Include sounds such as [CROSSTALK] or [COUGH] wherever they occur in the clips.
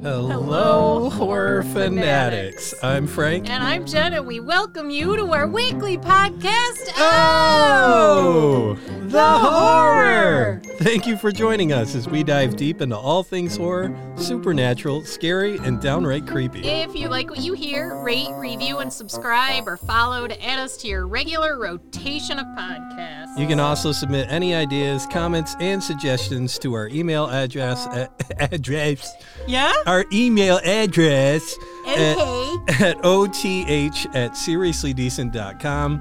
Hello, horror fanatics. I'm Frank. And I'm Jen, and we welcome you to our weekly podcast. Oh, oh the horror! Thank you for joining us as we dive deep into all things horror, supernatural, scary, and downright creepy. If you like what you hear, rate, review, and subscribe or follow to add us to your regular rotation of podcasts. You can also submit any ideas, comments, and suggestions to our email address at [LAUGHS] address Yeah? our email address Okay. [LAUGHS] at, at oth at seriouslydecent.com.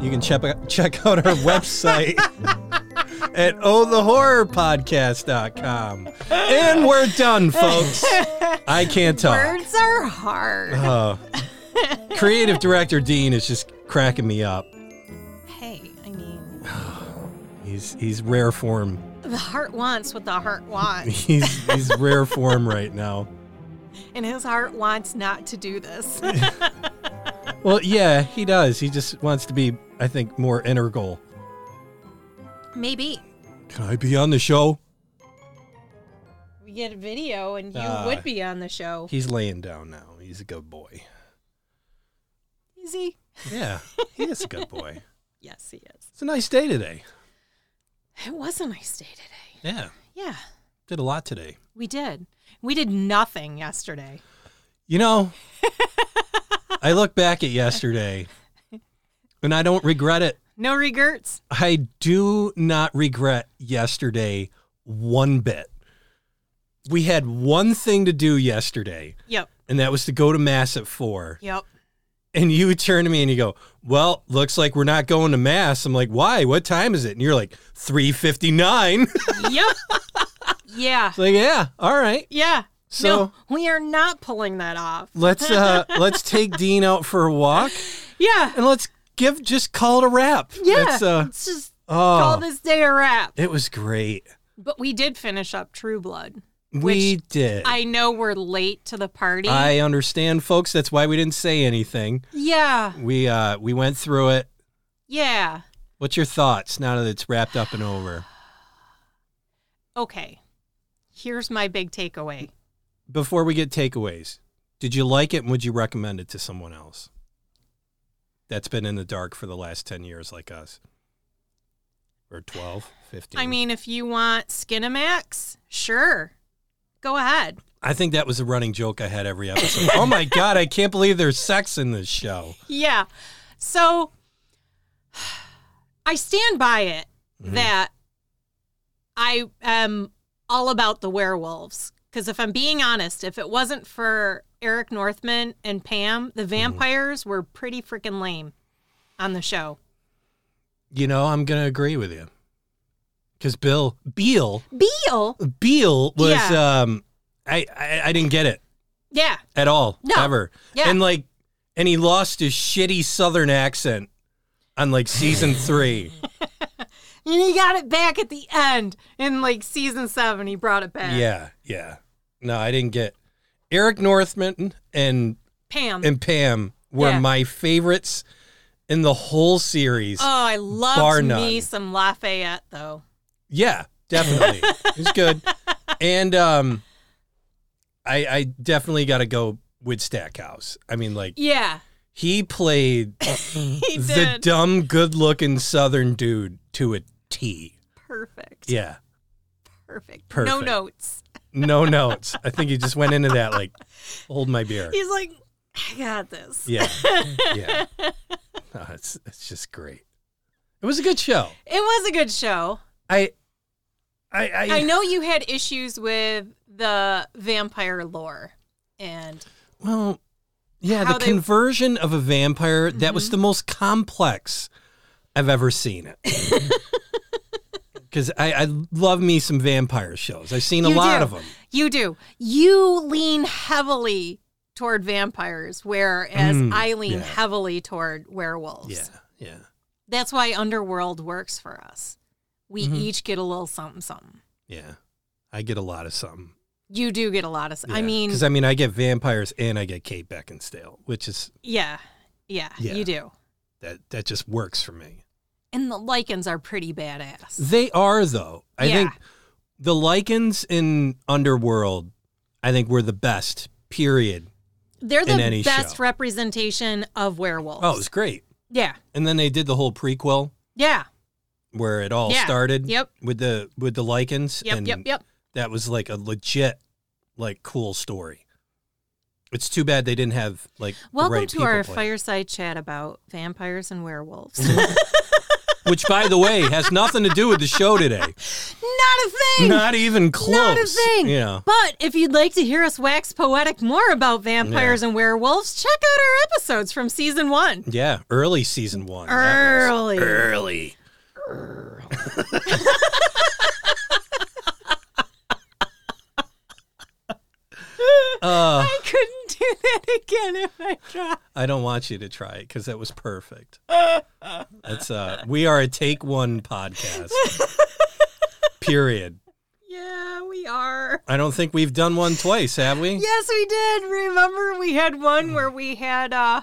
You can check, check out our [LAUGHS] website at ohthehorrorpodcast.com. And we're done, folks. I can't talk. Words are hard. Uh, creative director Dean is just cracking me up. hey, I mean, He's he's rare form. the heart wants what the heart wants, [LAUGHS] He's he's rare form right now. and his heart wants not to do this. [LAUGHS] Well, yeah, he does. He just wants to be, I think, more integral. Maybe. Can I be on the show? We get a video, and you Ah. would be on the show. He's laying down now. He's a good boy. Is he? Yeah, he is a good boy. [LAUGHS] Yes, he is. It's a nice day today. It was a nice day today. Yeah, Yeah, did a lot today. we did. We did nothing yesterday. You know, [LAUGHS] I look back at yesterday and I don't regret it. No regrets. I do not regret yesterday one bit. We had one thing to do yesterday, Yep. and that was to go to Mass at four. Yep. And you would turn to me and you go, Well, looks like we're not going to Mass. I'm like, Why? What time is it? And you're like, 359. [LAUGHS] yep. Yeah. like, yeah, all right. Yeah. So- no, we are not pulling that off. Let's uh [LAUGHS] let's take Dean out for a walk Yeah. and let's give just call it a wrap. Yeah. It's, uh, Let's just call oh, this day a wrap. it was great. But we did finish up True Blood. we did. I know we're late to the party. I understand, folks. That's why we didn't say anything. yeah. We uh we went through it. Yeah. What's your thoughts now that it's wrapped up and over? Okay. Here's my big takeaway. Before we get takeaways, did you like it and would you recommend it to someone else? That's been in the dark for the last 10 years like us. Or 12, 15. I mean, if you want Skinamax, sure. Go ahead. I think that was a running joke I had every episode. oh my god, I can't believe there's sex in this show. Yeah. So I stand by it Mm-hmm. that I am all about the werewolves. Because if I'm being honest, if it wasn't for Eric Northman and Pam, Mm-hmm. the vampires were pretty freaking lame on the show. You know, I'm going to agree with you. Cuz Bill Beal Beal? Beal was Yeah. um I, I I didn't get it Yeah. at all No. ever. Yeah. And like and he lost his shitty southern accent on like season [LAUGHS] 3. And he got it back at the end in like season seven. He brought it back. yeah, yeah. No, I didn't get Eric Northman and Pam. and Pam were Yeah. my favorites in the whole series. oh, I none. me some Lafayette though. Yeah, definitely. [LAUGHS] it was good. And um I I definitely got to go with Stackhouse. I mean like Yeah. he played [LAUGHS] He the dumb good-looking southern dude to a T. Perfect. Yeah. Perfect. Perfect. No notes. No notes. I think he just went into that like hold my beer. He's like, I got this. Yeah. [LAUGHS] Yeah. No, it's it's just great. It was a good show. It was a good show. I I I, I know you had issues with the vampire lore. And Well, yeah, the they- Mm-hmm. conversion of a vampire, that was the most complex I've ever seen it. [LAUGHS] Because I, I love me some vampire shows. I've seen a You lot do. of them. you do. You lean heavily toward vampires, whereas Mm, I lean yeah. heavily toward werewolves. Yeah, yeah. That's why Underworld works for us. We Mhm. each get a little something something. Yeah. I get a lot of something. You do get a lot of. I mean, because I mean, I get vampires and I get Kate Beckinsale, which is yeah, yeah, Yeah. you do. that that just works for me. And the Lycans are pretty badass. They are though. I Yeah. think the Lycans in Underworld I think were the best. Period. They're the best show. representation of werewolves. Oh, it was great. yeah, And then they did the whole prequel yeah, where it all Yeah. started. Yep. With the with the Lycans. yep, and yep, yep. That was like a legit, like cool story. It's too bad they didn't have like the Welcome right to our people play it. fireside chat about vampires and werewolves. [LAUGHS] [LAUGHS] which by the way has nothing to do with the show today. Not a thing. Not even close. Not a thing. Yeah. But if you'd like to hear us wax poetic more about vampires and werewolves, check out our episodes from season one. Yeah, early season one. That was Early. Early. [LAUGHS] uh, I couldn't do that again if I tried. I don't want you to try it because that was perfect. [LAUGHS] It's uh, we are a take one podcast. [LAUGHS] Period. Yeah, we are. I don't think we've done one twice, have we? Yes, we did. Remember, we had one where we had uh,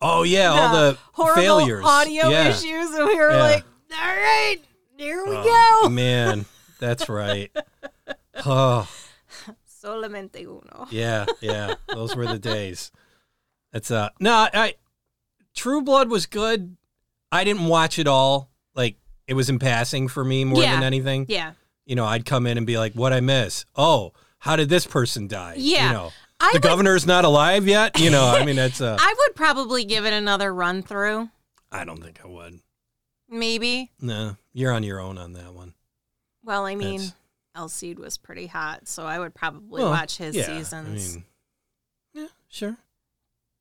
Oh yeah, all the horrible failures, audio yeah. issues, and we were Yeah. like, "All right, here we Oh, go." man, that's right. [LAUGHS] Oh. Solamente uno. [LAUGHS] Yeah, yeah, those were the days. It's uh no, I True Blood was good. I didn't watch it all. Like it was in passing for me more Yeah. than anything. Yeah, You know, I'd come in and be like, "What I miss? Oh, how did this person die?" Yeah. you know, I the would, governor's not alive yet. You know, I mean, that's uh, [LAUGHS] I would probably give it another run through. I don't think I would. Maybe. No, you're on your own on that one. Well, I mean, That's- Alcide was pretty hot, so I would probably Well, watch his yeah, seasons. I mean, yeah, sure.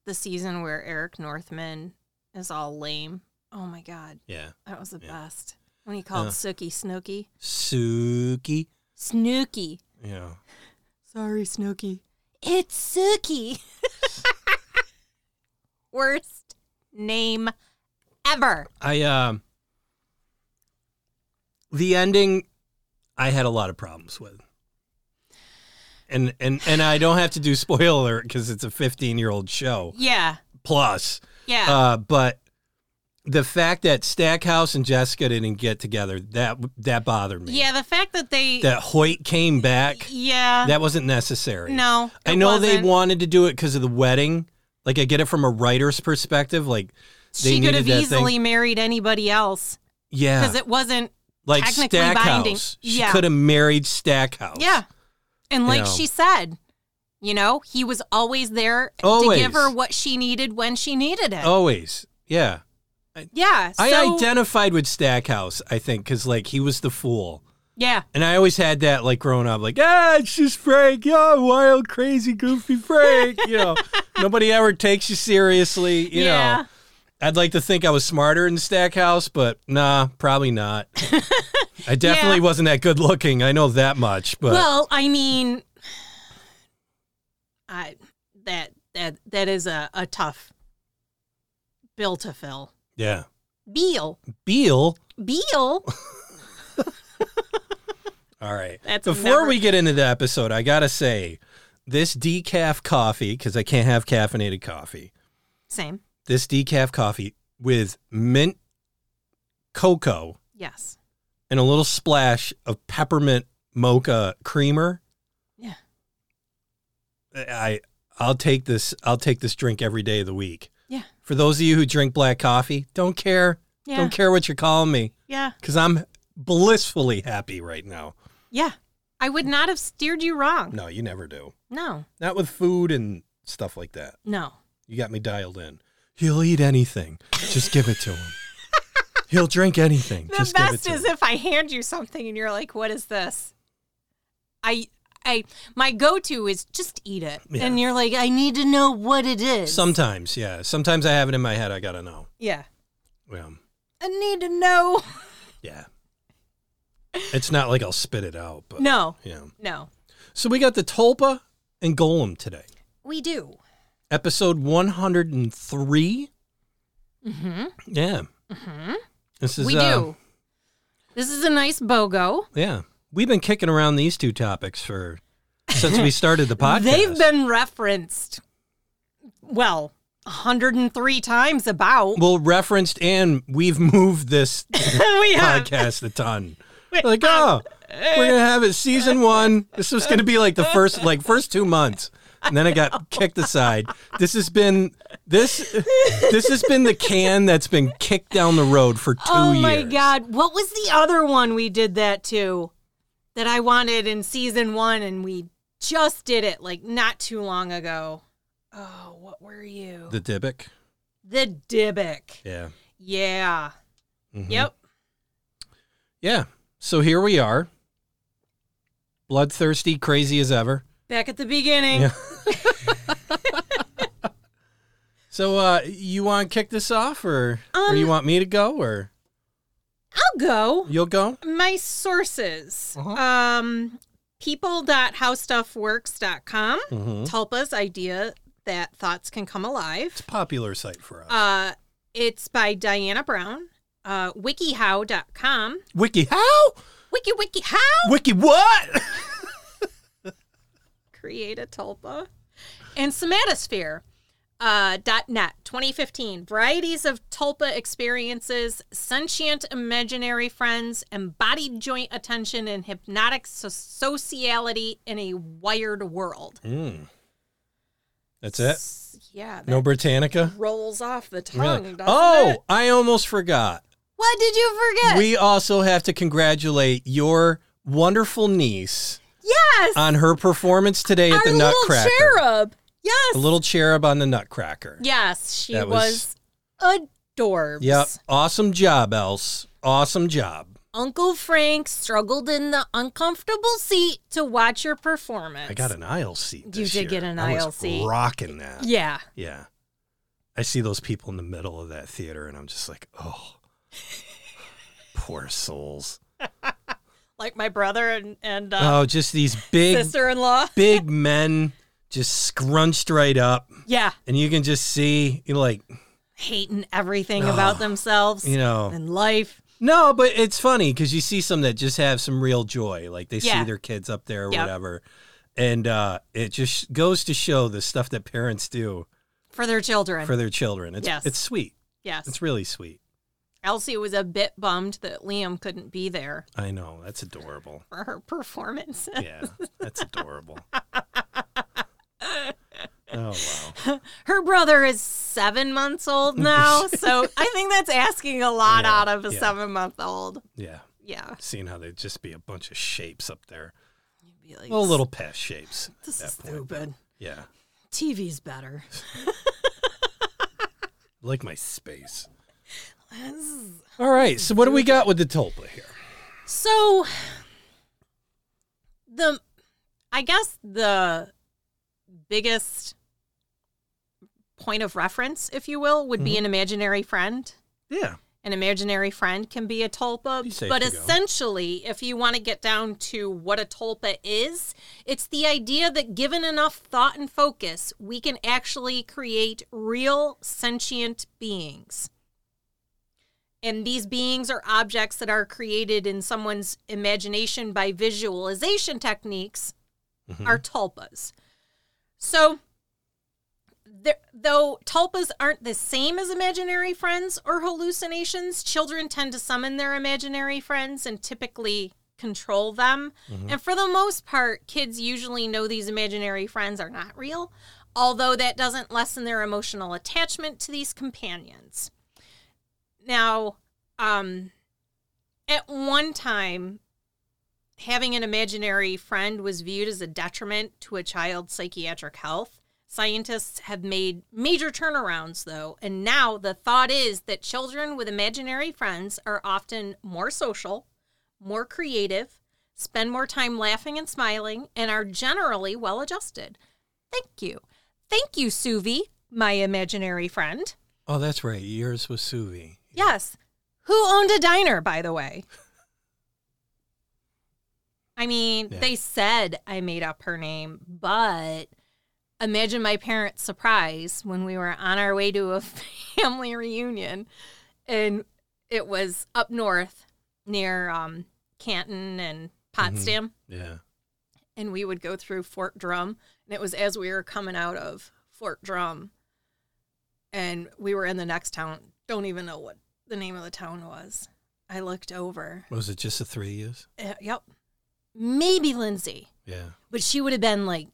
the season where Eric Northman is all lame. Oh my god, Yeah, that was the Yeah. best. When he called Uh. Sookie Snooky. Suki. Snooky. Yeah. Sorry, Snooky. It's Sookie. [LAUGHS] Worst name ever. I um the ending I had a lot of problems with. And and and I don't have to do spoiler because it's a 15 year old show Yeah. plus. Yeah. Uh, but the fact that Stackhouse and Jessica didn't get together that that bothered me. yeah, the fact that they That Hoyt came back Yeah. that wasn't necessary. no. I know wasn't. they wanted to do it because of the wedding. Like I get it from a writer's perspective. Like they She could have easily thing. married anybody else yeah, because it wasn't like technically Stackhouse. binding. She Yeah. could have married Stackhouse. Yeah. And like know. she said, you know, he was always there Always. to give her what she needed when she needed it. always. Yeah, Yeah. I so- identified with Stackhouse. I think because like he was the fool, Yeah. and I always had that like growing up. Like ah, it's just Frank. Yeah, wild, crazy, goofy Frank. you know, [LAUGHS] nobody ever takes you seriously. You yeah. know, I'd like to think I was smarter than Stackhouse, but nah, probably not. [LAUGHS] I definitely Yeah. wasn't that good looking. I know that much. But well, I mean, I that that that is a, a tough bill to fill. yeah, Beal. Beal. Beal. [LAUGHS] All right. That's Before never- we get into the episode, I gotta say, this decaf coffee because I can't have caffeinated coffee. Same. This decaf coffee with mint cocoa Yes. and a little splash of peppermint mocha creamer. Yeah. I I'll take this. I'll take this drink every day of the week. Yeah. For those of you who drink black coffee, don't care. Yeah. Don't care what you're calling me Yeah. because I'm blissfully happy right now. Yeah. I would not have steered you wrong. No, you never do. No. Not with food and stuff like that. No. You got me dialed in. He'll eat anything. Just give it to him. He'll drink anything. The Just give it best to is him. if I hand you something and you're like, "What is this?" I, I, my go-to is just eat it, Yeah. and you're like, "I need to know what it is." Sometimes, yeah. Sometimes I have it in my head. I gotta know. yeah, Yeah, I need to know. [LAUGHS] yeah. It's not like I'll spit it out, but No, yeah. no, So we got the Tulpa and Golem today. we do. Episode one hundred and three. Mm-hmm. Yeah. Mm-hmm. This is We uh, do. This is a nice BOGO. Yeah. We've been kicking around these two topics for since we started the [LAUGHS] podcast. They've been referenced. Well, 103 times about. well referenced and we've moved this [LAUGHS] we podcast a ton. We Like, have. oh, We're gonna have it season one. This was gonna be like the first like first two months. And then I got kicked aside. This has been this this has been the can that's been kicked down the road for two oh years. Oh my god, what was the other one we did that to? That I wanted in season one, and we just did it like not too long ago. Oh, what were you? The Dybbuk. The Dybbuk. Yeah. Yeah. Mhm. Yep. Yeah. So here we are. Bloodthirsty, crazy as ever. Back at the beginning. Yeah. [LAUGHS] So uh you want to kick this off or or you Um, want me to go or I'll go. you'll go? My sources. Uh-huh. Um people.howstuffworks.com. Mhm. Tulpa's idea that thoughts can come alive. It's a popular site for us. Uh it's by Diana Brown. Uh wikihow.com. Wiki how? Wiki wiki how? Wiki what? [LAUGHS] create a tulpa and somatosphere uh, dot net 2015 varieties of tulpa experiences sentient imaginary friends embodied joint attention and hypnotic so- sociality in a wired world Mm. That's it. S- yeah No Britannica. rolls off the tongue Really? Oh, it? I almost forgot. what did you forget We also have to congratulate your wonderful niece yes on her performance today at our the little Nutcracker. cherub yes The little cherub on the Nutcracker. yes she That was, was- adorbs Yep. Awesome job, Else. Awesome job. Uncle Frank struggled in the uncomfortable seat to watch your performance. I got an aisle seat. You this did year. get an I was aisle seat. Rocking that. Yeah. Yeah. I see those people in the middle of that theater and I'm just like, oh, [LAUGHS] poor souls. Like my brother and, and uh, Oh, just these big, sister in law. [LAUGHS] big men just scrunched right up. Yeah. And you can just see, you know, like, Hating everything about themselves you know, and life. no, but it's funny because you see some that just have some real joy. Like they Yeah. see their kids up there or Yep. whatever. And uh, it just goes to show the stuff that parents do For their children. for their children. It's, Yes. it's sweet. yes. It's really sweet. Elsie was a bit bummed that Liam couldn't be there I know. That's adorable. for her performance. Yeah, that's adorable. [LAUGHS] Oh wow. her brother is seven months old now, [LAUGHS] so I think that's asking a lot Yeah, out of a yeah. seven month old. Yeah. Yeah. Seeing how there'd just be a bunch of shapes up there. You'd be like, Well, little pest shapes. at This that is point. stupid. Yeah. TV's better. [LAUGHS] Like my space. [LAUGHS] All right. So what do we got with the tulpa here? So the I guess the biggest point of reference, if you will, would Mm-hmm. be an imaginary friend. Yeah. An imaginary friend can be a tulpa, but essentially, if you want to get down to what a tulpa is, it's the idea that given enough thought and focus, we can actually create real sentient beings. And these beings are objects that are created in someone's imagination by visualization techniques Mhm. are tulpas. So, there, though tulpas aren't the same as imaginary friends or hallucinations, children tend to summon their imaginary friends and typically control them. And for the most part, kids usually know these imaginary friends are not real, although that doesn't lessen their emotional attachment to these companions. Now, um, at one time, having an imaginary friend was viewed as a detriment to a child's psychiatric health. Scientists have made major turnarounds, though, and now the thought is that children with imaginary friends are often more social, more creative, spend more time laughing and smiling, and are generally well adjusted. Thank you. Thank you, Suvi, my imaginary friend. Oh, that's right. Yours was Suvi. Yes. Who owned a diner, by the way? I mean, Yeah. they said I made up her name, but imagine my parents' surprise when we were on our way to a [LAUGHS] family reunion and it was up north near um, Canton and Potsdam. Yeah. And we would go through Fort Drum. And it was as we were coming out of Fort Drum. And we were in the next town. Don't even know what the name of the town was. I looked over. Was it just the three of you? Uh, yep. maybe Lindsay, Yeah. but she would have been like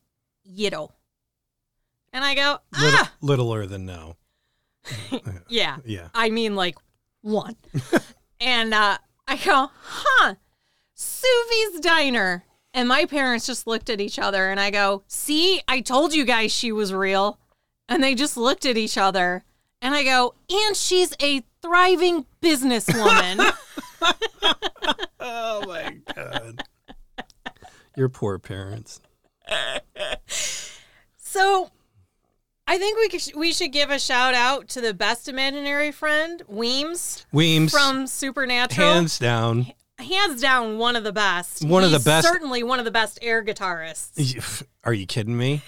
Yido. And I go, Little, ah, Littler than no. [LAUGHS] yeah. Yeah. I mean, like one. [LAUGHS] and uh, I go, huh, Suvie's Diner. And my parents just looked at each other and I go, see, I told you guys she was real. And they just looked at each other and I go, and she's a thriving businesswoman. [LAUGHS] Oh my god. Your poor parents. so I think we, could, we should give a shout out to the best imaginary friend, Weems Weems, from Supernatural. hands down. hands down one of the best. One of the best- Certainly one of the best air guitarists. Are you kidding me?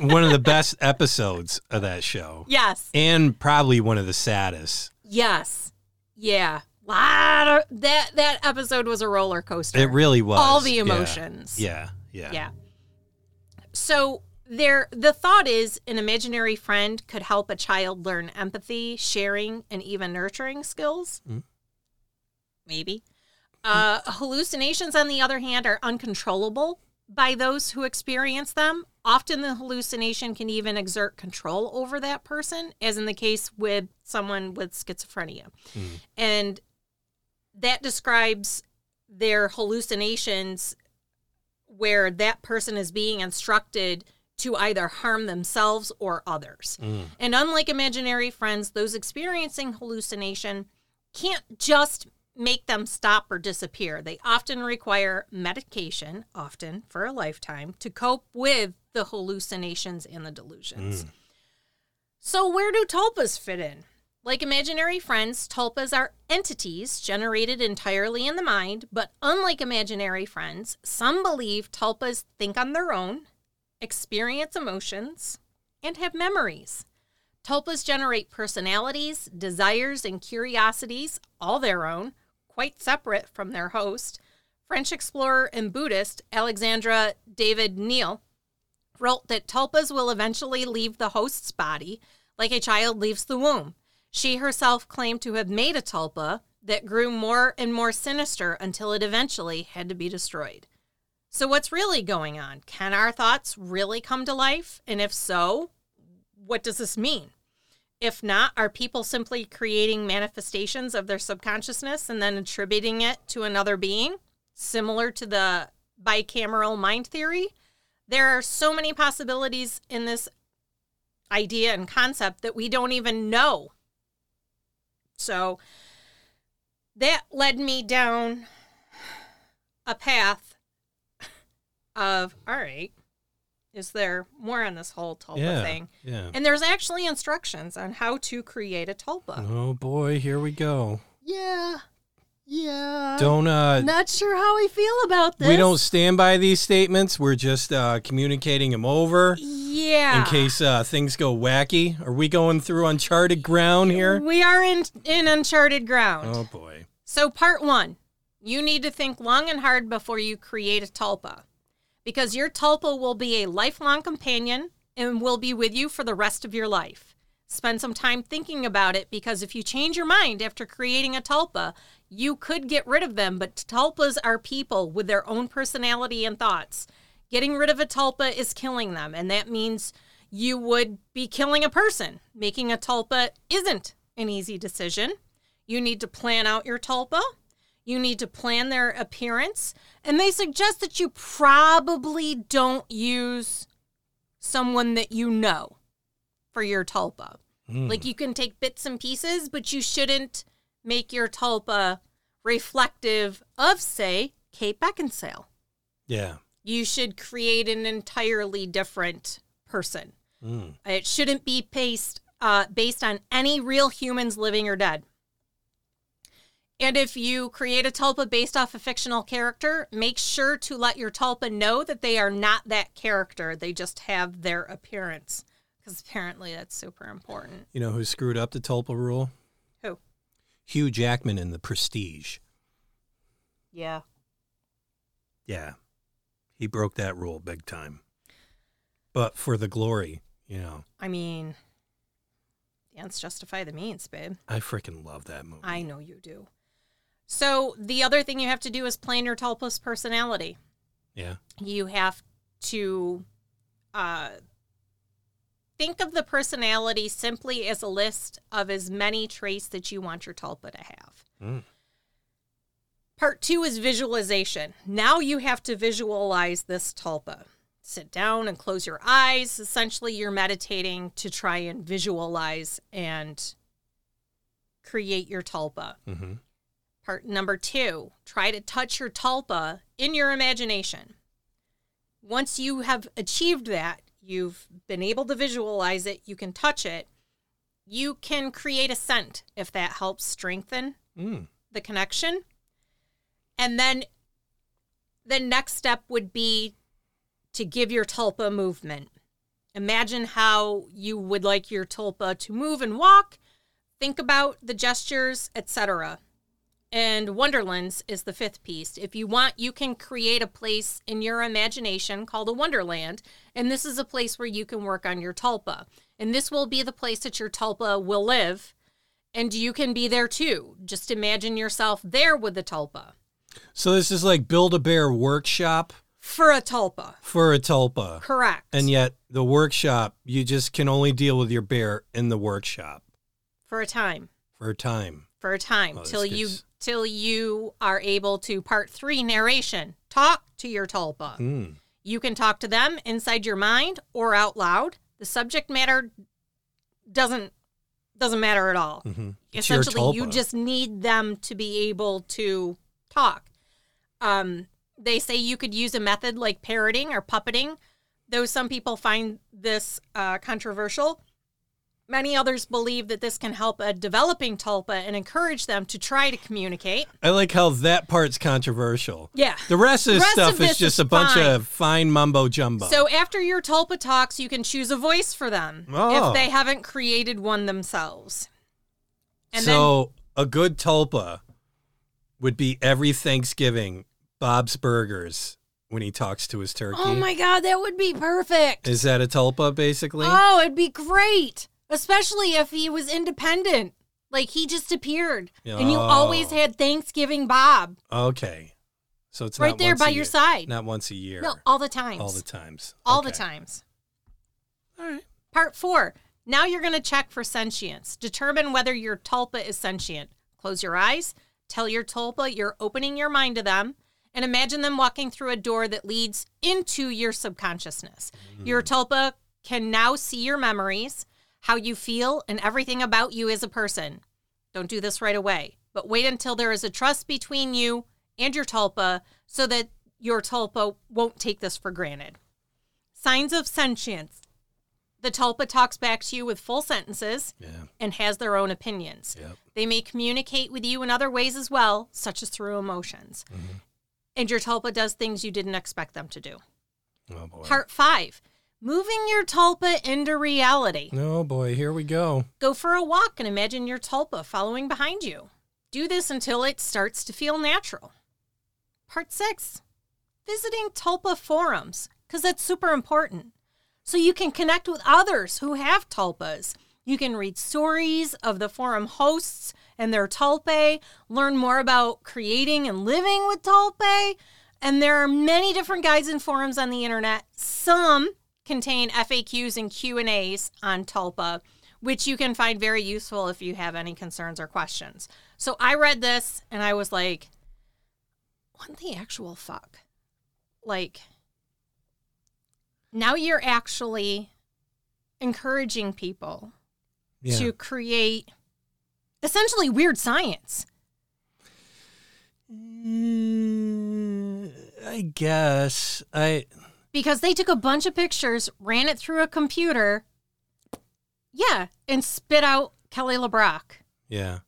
one of the best episodes of that show, [LAUGHS] Yes. and probably one of the saddest. Yes. Yeah. Lot of, that that episode was a roller coaster. It really was. All the Yeah. emotions. Yeah. Yeah. Yeah. So there the thought is an imaginary friend could help a child learn empathy, sharing, and even nurturing skills. Mm. Maybe. Uh, hallucinations, on the other hand, are uncontrollable by those who experience them. Often the hallucination can even exert control over that person, as in the case with someone with schizophrenia. Mm. And that describes their hallucinations where that person is being instructed to either harm themselves or others. Mm. And unlike imaginary friends, those experiencing hallucination can't just make them stop or disappear. They often require medication, often for a lifetime, to cope with the hallucinations and the delusions. Mm. So, where do tulpas fit in? Like imaginary friends, tulpas are entities generated entirely in the mind, but unlike imaginary friends, some believe tulpas think on their own, experience emotions, and have memories. Tulpas generate personalities, desires, and curiosities, all their own, quite separate from their host. French explorer and Buddhist Alexandra David-Néel wrote that tulpas will eventually leave the host's body like a child leaves the womb. She herself claimed to have made a tulpa that grew more and more sinister until it eventually had to be destroyed. So, what's really going on? Can our thoughts really come to life? And if so, what does this mean? If not, are people simply creating manifestations of their subconsciousness and then attributing it to another being, similar to the bicameral mind theory? There are so many possibilities in this idea and concept that we don't even know. So that led me down a path of all right, is there more on this whole tulpa Yeah. thing? Yeah. And there's actually instructions on how to create a tulpa. Oh boy, here we go. Yeah. Yeah. Don't uh Not sure how I feel about this. we don't stand by these statements. We're just uh communicating them over Yeah. in case uh things go wacky. Are we going through uncharted ground here? We are in in uncharted ground. Oh boy. So, part one, you need to think long and hard before you create a tulpa because your tulpa will be a lifelong companion and will be with you for the rest of your life. Spend some time thinking about it because if you change your mind after creating a tulpa, you could get rid of them, but tulpas are people with their own personality and thoughts. Getting rid of a tulpa is killing them, and that means you would be killing a person. Making a tulpa isn't an easy decision. You need to plan out your tulpa. You need to plan their appearance. And they suggest that you probably don't use someone that you know for your tulpa. Mm. Like you can take bits and pieces, but you shouldn't make your tulpa reflective of, say, Kate Beckinsale. Yeah. You should create an entirely different person. Mm. It shouldn't be based uh, based on any real humans, living or dead. And if you create a tulpa based off a fictional character, make sure to let your tulpa know that they are not that character. They just have their appearance. Because apparently that's super important. You know who screwed up the Tulpa rule? Who? Hugh Jackman in The Prestige. Yeah. Yeah. He broke that rule big time. But for the glory, you know, I mean, the ends justify the means, babe. I freaking love that movie. I know you do. So the other thing you have to do is plan your tulpa's personality. Yeah. you have to uh, think of the personality simply as a list of as many traits that you want your tulpa to have. Mm. Part two is visualization. Now you have to visualize this tulpa. Sit down and close your eyes. Essentially, you're meditating to try and visualize and create your tulpa. Mm-hmm. Part number two, try to touch your tulpa in your imagination. Once you have achieved that, you've been able to visualize it, you can touch it, you can create a scent if that helps strengthen Mm. the connection. And then the next step would be to give your tulpa movement. Imagine how you would like your tulpa to move and walk. Think about the gestures, etc. And Wonderlands is the fifth piece. If you want, you can create a place in your imagination called a Wonderland. And this is a place where you can work on your tulpa. And this will be the place that your tulpa will live. And you can be there too. Just imagine yourself there with the tulpa So this is like Build a Bear workshop for a tulpa. for a tulpa. Correct. And yet the workshop, you just can only deal with your bear in the workshop for a time. for a time. For a time Oh, till you gets- till you are able to part 3 narration. Talk to your tulpa. Mm. You can talk to them inside your mind or out loud. The subject matter doesn't doesn't matter at all. hmm Essentially, you just need them to be able to talk. Um, they say you could use a method like parroting or puppeting, though some people find this uh, controversial. Many others believe that this can help a developing tulpa and encourage them to try to communicate. I like how that part's controversial. Yeah. The rest of the rest stuff of is just is a bunch fine. of fine mumbo jumbo. So after your tulpa talks, you can choose a voice for them Oh. if they haven't created one themselves. And so a good tulpa would be every Thanksgiving Bob's Burgers when he talks to his turkey. oh my God, that would be perfect. Is that a tulpa basically? Oh, it'd be great, especially if he was independent. Like he just appeared, and you Oh. always had Thanksgiving Bob okay. So it's right not there once by a your year. side. Not once a year. No, all the times. all the times. All the Okay. times. All right. Part four. Now you're going to check for sentience. Determine whether your tulpa is sentient. Close your eyes. Tell your tulpa you're opening your mind to them. And imagine them walking through a door that leads into your subconsciousness. Your mm. tulpa can now see your memories, how you feel, and everything about you as a person. Don't do this right away, but wait until there is a trust between you and your tulpa so that your tulpa won't take this for granted. Signs of sentience. The tulpa talks back to you with full sentences Yeah. and has their own opinions. Yep. They may communicate with you in other ways as well, such as through emotions. Mm-hmm. And your tulpa does things you didn't expect them to do. Oh boy. Part five moving your tulpa into reality. Oh boy, here we go. Go for a walk and imagine your tulpa following behind you. Do this until it starts to feel natural. Part six visiting tulpa forums, because that's super important. So you can connect with others who have tulpas. You can read stories of the forum hosts and their tulpae, learn more about creating and living with tulpae. And there are many different guides and forums on the internet. Some contain FAQs and Q&As on tulpa, which you can find very useful if you have any concerns or questions. So I read this and I was like, what the actual fuck? Like, now you're actually encouraging people Yeah. to create essentially weird science. Mm, I guess I. because they took a bunch of pictures, ran it through a computer, yeah, and spit out Kelly LeBrock, Yeah.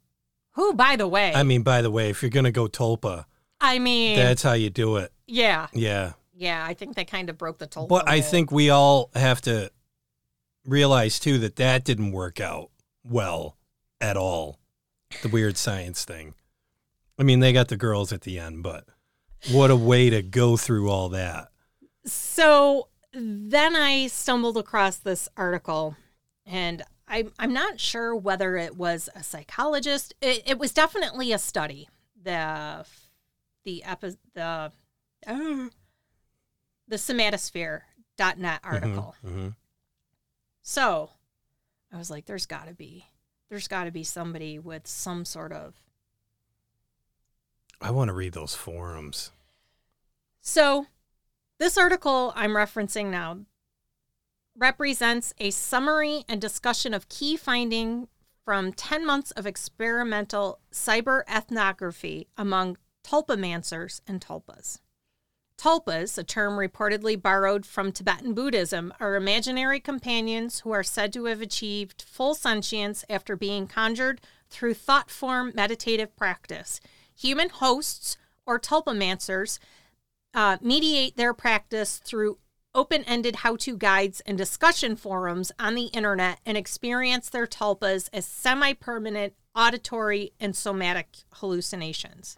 who, by the way, I mean, by the way, if you're gonna go tulpa, I mean, that's how you do it. yeah, Yeah. yeah, I think they kind of broke the toll. But I think we all have to realize too that that didn't work out well at all. The weird science thing. I mean, they got the girls at the end, but what a way to go through all that. So then I stumbled across this article, and I'm, I'm not sure whether it was a psychologist. It, it was definitely a study. The the epi- the uh, the somatosphere.net article. hmm So I was like, there's got to be, there's got to be somebody with some sort of. I want to read those forums. So this article I'm referencing now represents a summary and discussion of key finding from 10 months of experimental cyber ethnography among tulpamancers and tulpas. Tulpas, a term reportedly borrowed from Tibetan Buddhism, are imaginary companions who are said to have achieved full sentience after being conjured through thought form meditative practice. Human hosts or tulpamancers uh, mediate their practice through open ended how to guides and discussion forums on the internet and experience their tulpas as semi permanent auditory and somatic hallucinations.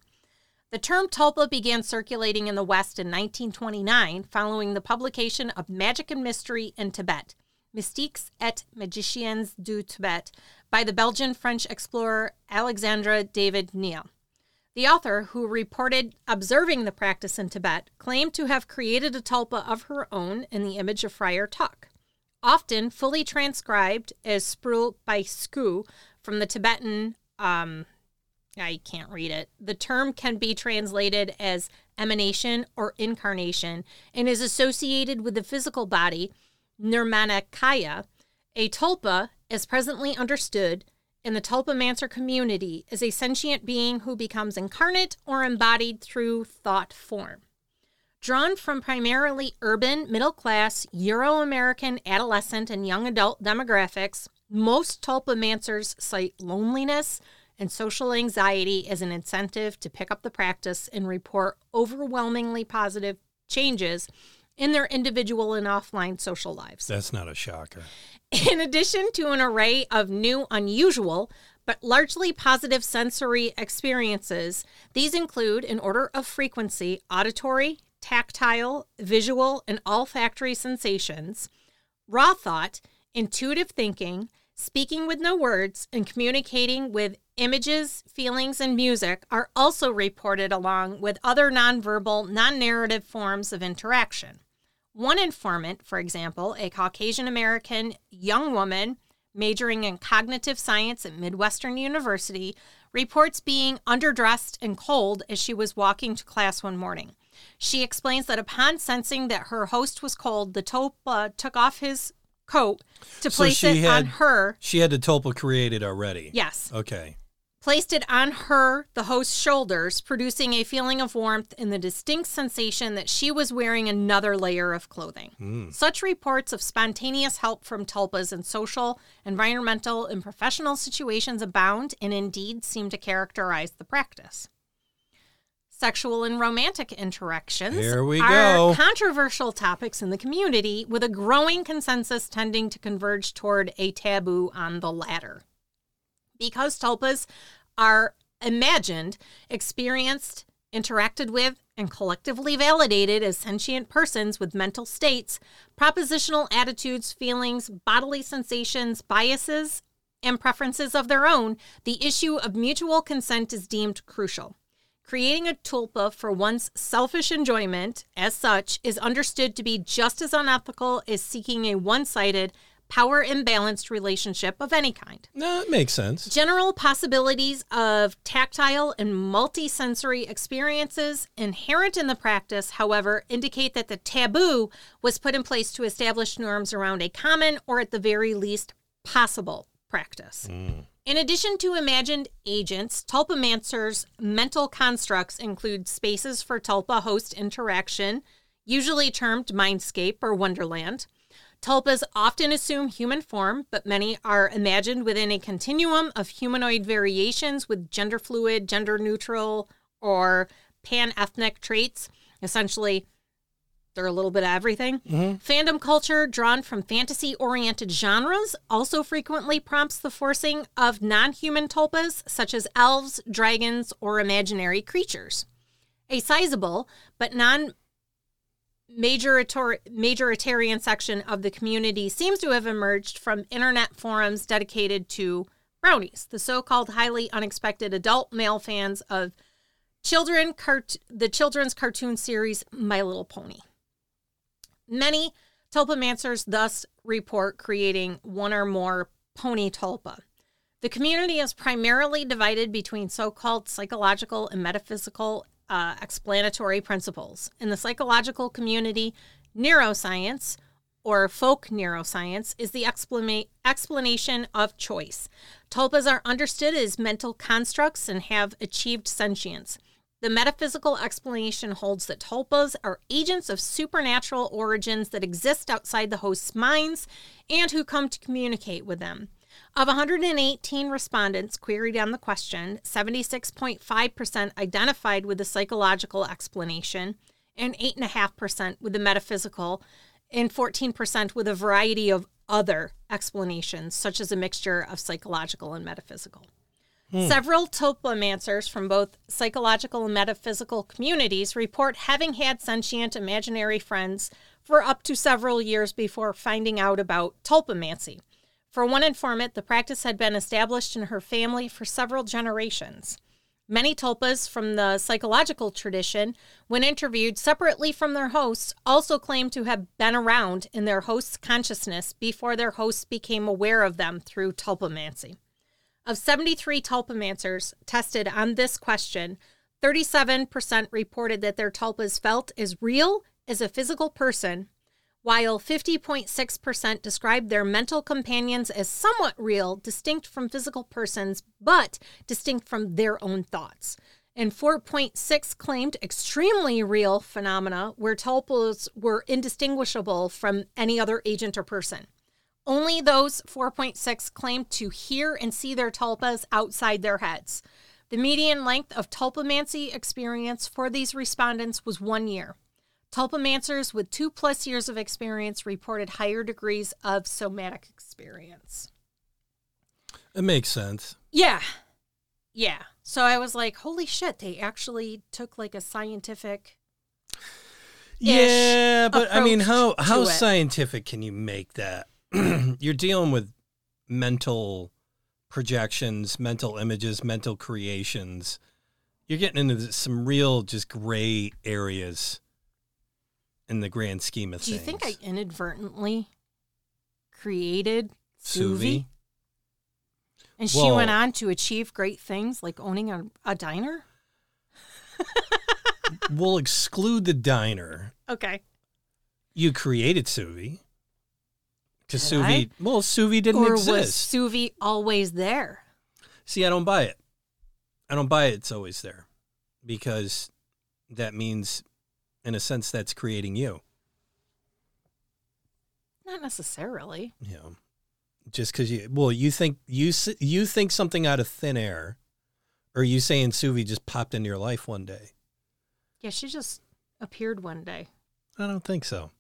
The term tulpa began circulating in the West in 1929 following the publication of Magic and Mystery in Tibet, Mystiques et Magiciens du Tibet, by the Belgian French explorer Alexandra David-Néel. The author, who reported observing the practice in Tibet, claimed to have created a tulpa of her own in the image of Friar Tuck, often fully transcribed as sprul pa'i sku from the Tibetan. Um, I can't read it. The term can be translated as emanation or incarnation and is associated with the physical body, Nirmanakaya. A tulpa, as presently understood, in the Tulpamancer community is a sentient being who becomes incarnate or embodied through thought form. Drawn from primarily urban, middle class, Euro American adolescent and young adult demographics, most Tulpamancers cite loneliness and social anxiety as an incentive to pick up the practice and report overwhelmingly positive changes in their individual and offline social lives. That's not a shocker. [LAUGHS] In addition to an array of new, unusual, but largely positive sensory experiences, these include, in order of frequency, auditory, tactile, visual, and olfactory sensations, raw thought, intuitive thinking, speaking with no words, and communicating with images, feelings, and music are also reported along with other nonverbal, non narrative forms of interaction. One informant, for example, a Caucasian American young woman majoring in cognitive science at Midwestern University, reports being underdressed and cold as she was walking to class one morning. She explains that upon sensing that her host was cold, the tulpa took off his coat to So place it on had- her. She had the tulpa created already. Yes. Okay. Placed it on her, the host's shoulders, producing a feeling of warmth and the distinct sensation that she was wearing another layer of clothing. Hmm. Such reports of spontaneous help from tulpas in social, environmental, and professional situations abound and indeed seem to characterize the practice. Sexual and romantic interactions Here we are go. controversial topics in the community, with a growing consensus tending to converge toward a taboo on the latter because tulpas are imagined, experienced, interacted with, and collectively validated as sentient persons with mental states, propositional attitudes, feelings, bodily sensations, biases, and preferences of their own, the issue of mutual consent is deemed crucial. Creating a tulpa for one's selfish enjoyment, as such, is understood to be just as unethical as seeking a one sided, power imbalanced relationship of any kind. No, it makes sense. General possibilities of tactile and multisensory experiences inherent in the practice, however, indicate that the taboo was put in place to establish norms around a common or at the very least possible practice. Hmm. In addition to imagined agents, tulpamancers' mental constructs include spaces for tulpa host interaction, usually termed mindscape or wonderland. Tulpas often assume human form, but many are imagined within a continuum of humanoid variations with gender fluid, gender neutral, or pan ethnic traits. Essentially, they're a little bit of everything. Mm-hmm. Fandom culture, drawn from fantasy oriented genres, also frequently prompts the forcing of non human tulpas, such as elves, dragons, or imaginary creatures. A sizable but non majoritarian section of the community seems to have emerged from internet forums dedicated to bronies, the so-called highly unexpected adult male fans of children cart- the children's cartoon series My Little Pony. Many tulpamancers thus report creating one or more pony tulpa. The community is primarily divided between so called psychological and metaphysical uh, explanatory principles. In the psychological community, neuroscience, or folk neuroscience, is the explana- explanation of choice. Tulpas are understood as mental constructs and have achieved sentience. The metaphysical explanation holds that tulpas are agents of supernatural origins that exist outside the host's minds and who come to communicate with them. Of 118 respondents queried on the question, 76.5% identified with the psychological explanation, and 8.5% with the metaphysical, and 14% with a variety of other explanations, such as a mixture of psychological and metaphysical. Hmm. Several tulpamancers from both psychological and metaphysical communities report having had sentient imaginary friends for up to several years before finding out about tulpamancy. For one informant, the practice had been established in her family for several generations. Many tulpas from the psychological tradition, when interviewed separately from their hosts, also claim to have been around in their host's consciousness before their hosts became aware of them through tulpamancy. Of 73 tulpamancers tested on this question, 37% reported that their tulpas felt as real as a physical person, while 50.6% described their mental companions as somewhat real, distinct from physical persons, but distinct from their own thoughts. And 4.6 claimed extremely real phenomena where tulpas were indistinguishable from any other agent or person. Only those 4.6 claimed to hear and see their tulpas outside their heads. The median length of tulpamancy experience for these respondents was one year. Tulpamancers with two plus years of experience reported higher degrees of somatic experience. It makes sense. Yeah. Yeah. So I was like, holy shit, they actually took like a scientific. Yeah, but I mean, how how scientific can you make that? [CLEARS THROAT] You're dealing with mental projections, mental images, mental creations. You're getting into some real just gray areas in the grand scheme of things. Do you think I inadvertently created Suvi? And she went on to achieve great things like owning a, a diner? [LAUGHS] we'll exclude the diner. Okay. You created Suvi. Because Suvi, well, Suvi didn't or was. Suvi always there? See, I don't buy it. I don't buy it. It's always there because that means, in a sense, that's creating you. Not necessarily. Know, just because you, well, you think you you think something out of thin air, or you saying Suvi just popped into your life one day. Yeah, she just appeared one day. I don't think so.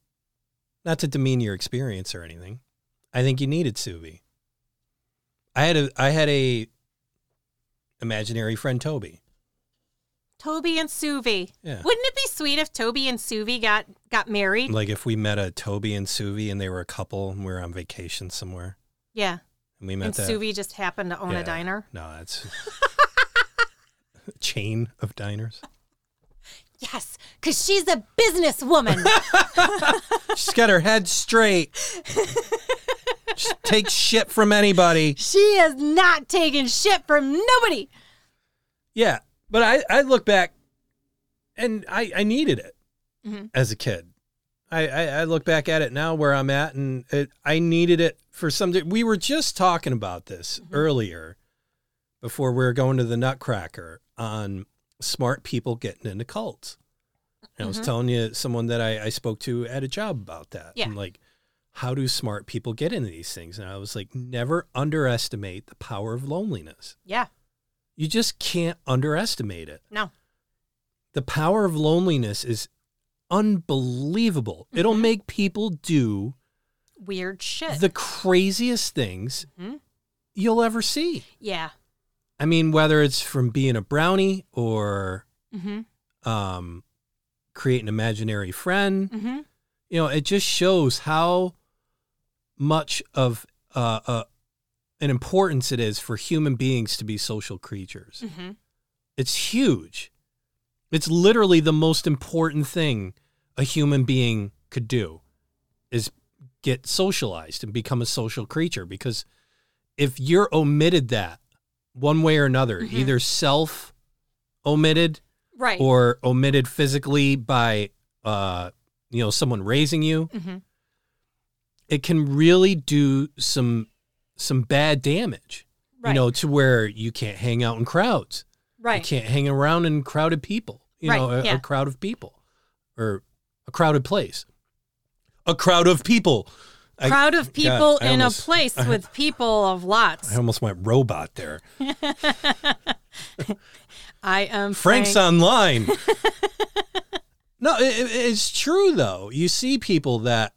Not to demean your experience or anything. I think you needed Suvi. I had a I had a imaginary friend Toby. Toby and Suvi. Yeah. Wouldn't it be sweet if Toby and Suvi got got married? Like if we met a Toby and Suvi and they were a couple and we were on vacation somewhere yeah. and we met And that. Suvi just happened to own Yeah. a diner. No, that's a [LAUGHS] [LAUGHS] chain of diners. Yes, because she's a businesswoman. [LAUGHS] She's got her head straight. She takes shit from anybody. she is not taking shit from nobody. Yeah, but I, I look back and I, I needed it Mhm. as a kid. I, I, I look back at it now where I'm at and it, I needed it for something. We were just talking about this earlier before we were going to the Nutcracker on smart people getting into cults. And I was Mhm. telling you someone that I, I spoke to at a job about that. Yeah. And like, how do smart people get into these things? And I was like, never underestimate the power of loneliness. Yeah. You just can't underestimate it. No. The power of loneliness is unbelievable. It'll Mhm. make people do Weird shit. the craziest things Mhm. you'll ever see. yeah. I mean, whether it's from being a brony or Mm-hmm. um, create an imaginary friend, Mm-hmm. you know, it just shows how much of uh, uh, an importance it is for human beings to be social creatures. Mm-hmm. It's huge. It's literally the most important thing a human being could do is get socialized and become a social creature because if you're omitted that one way or another, Mhm. either self omitted Right. or omitted physically by uh you know someone raising you, hmm it can really do some some bad damage. Right. You know, to where you can't hang out in crowds. Right. You can't hang around in crowded people. You Right, know, a, yeah. a crowd of people. Or a crowded place. A crowd of people. Crowd of people I in almost- a place [LAUGHS] with people of lots. I almost went robot there. [LAUGHS] I am Frank's Frank. online. [LAUGHS] no, it- it's true though. You see people that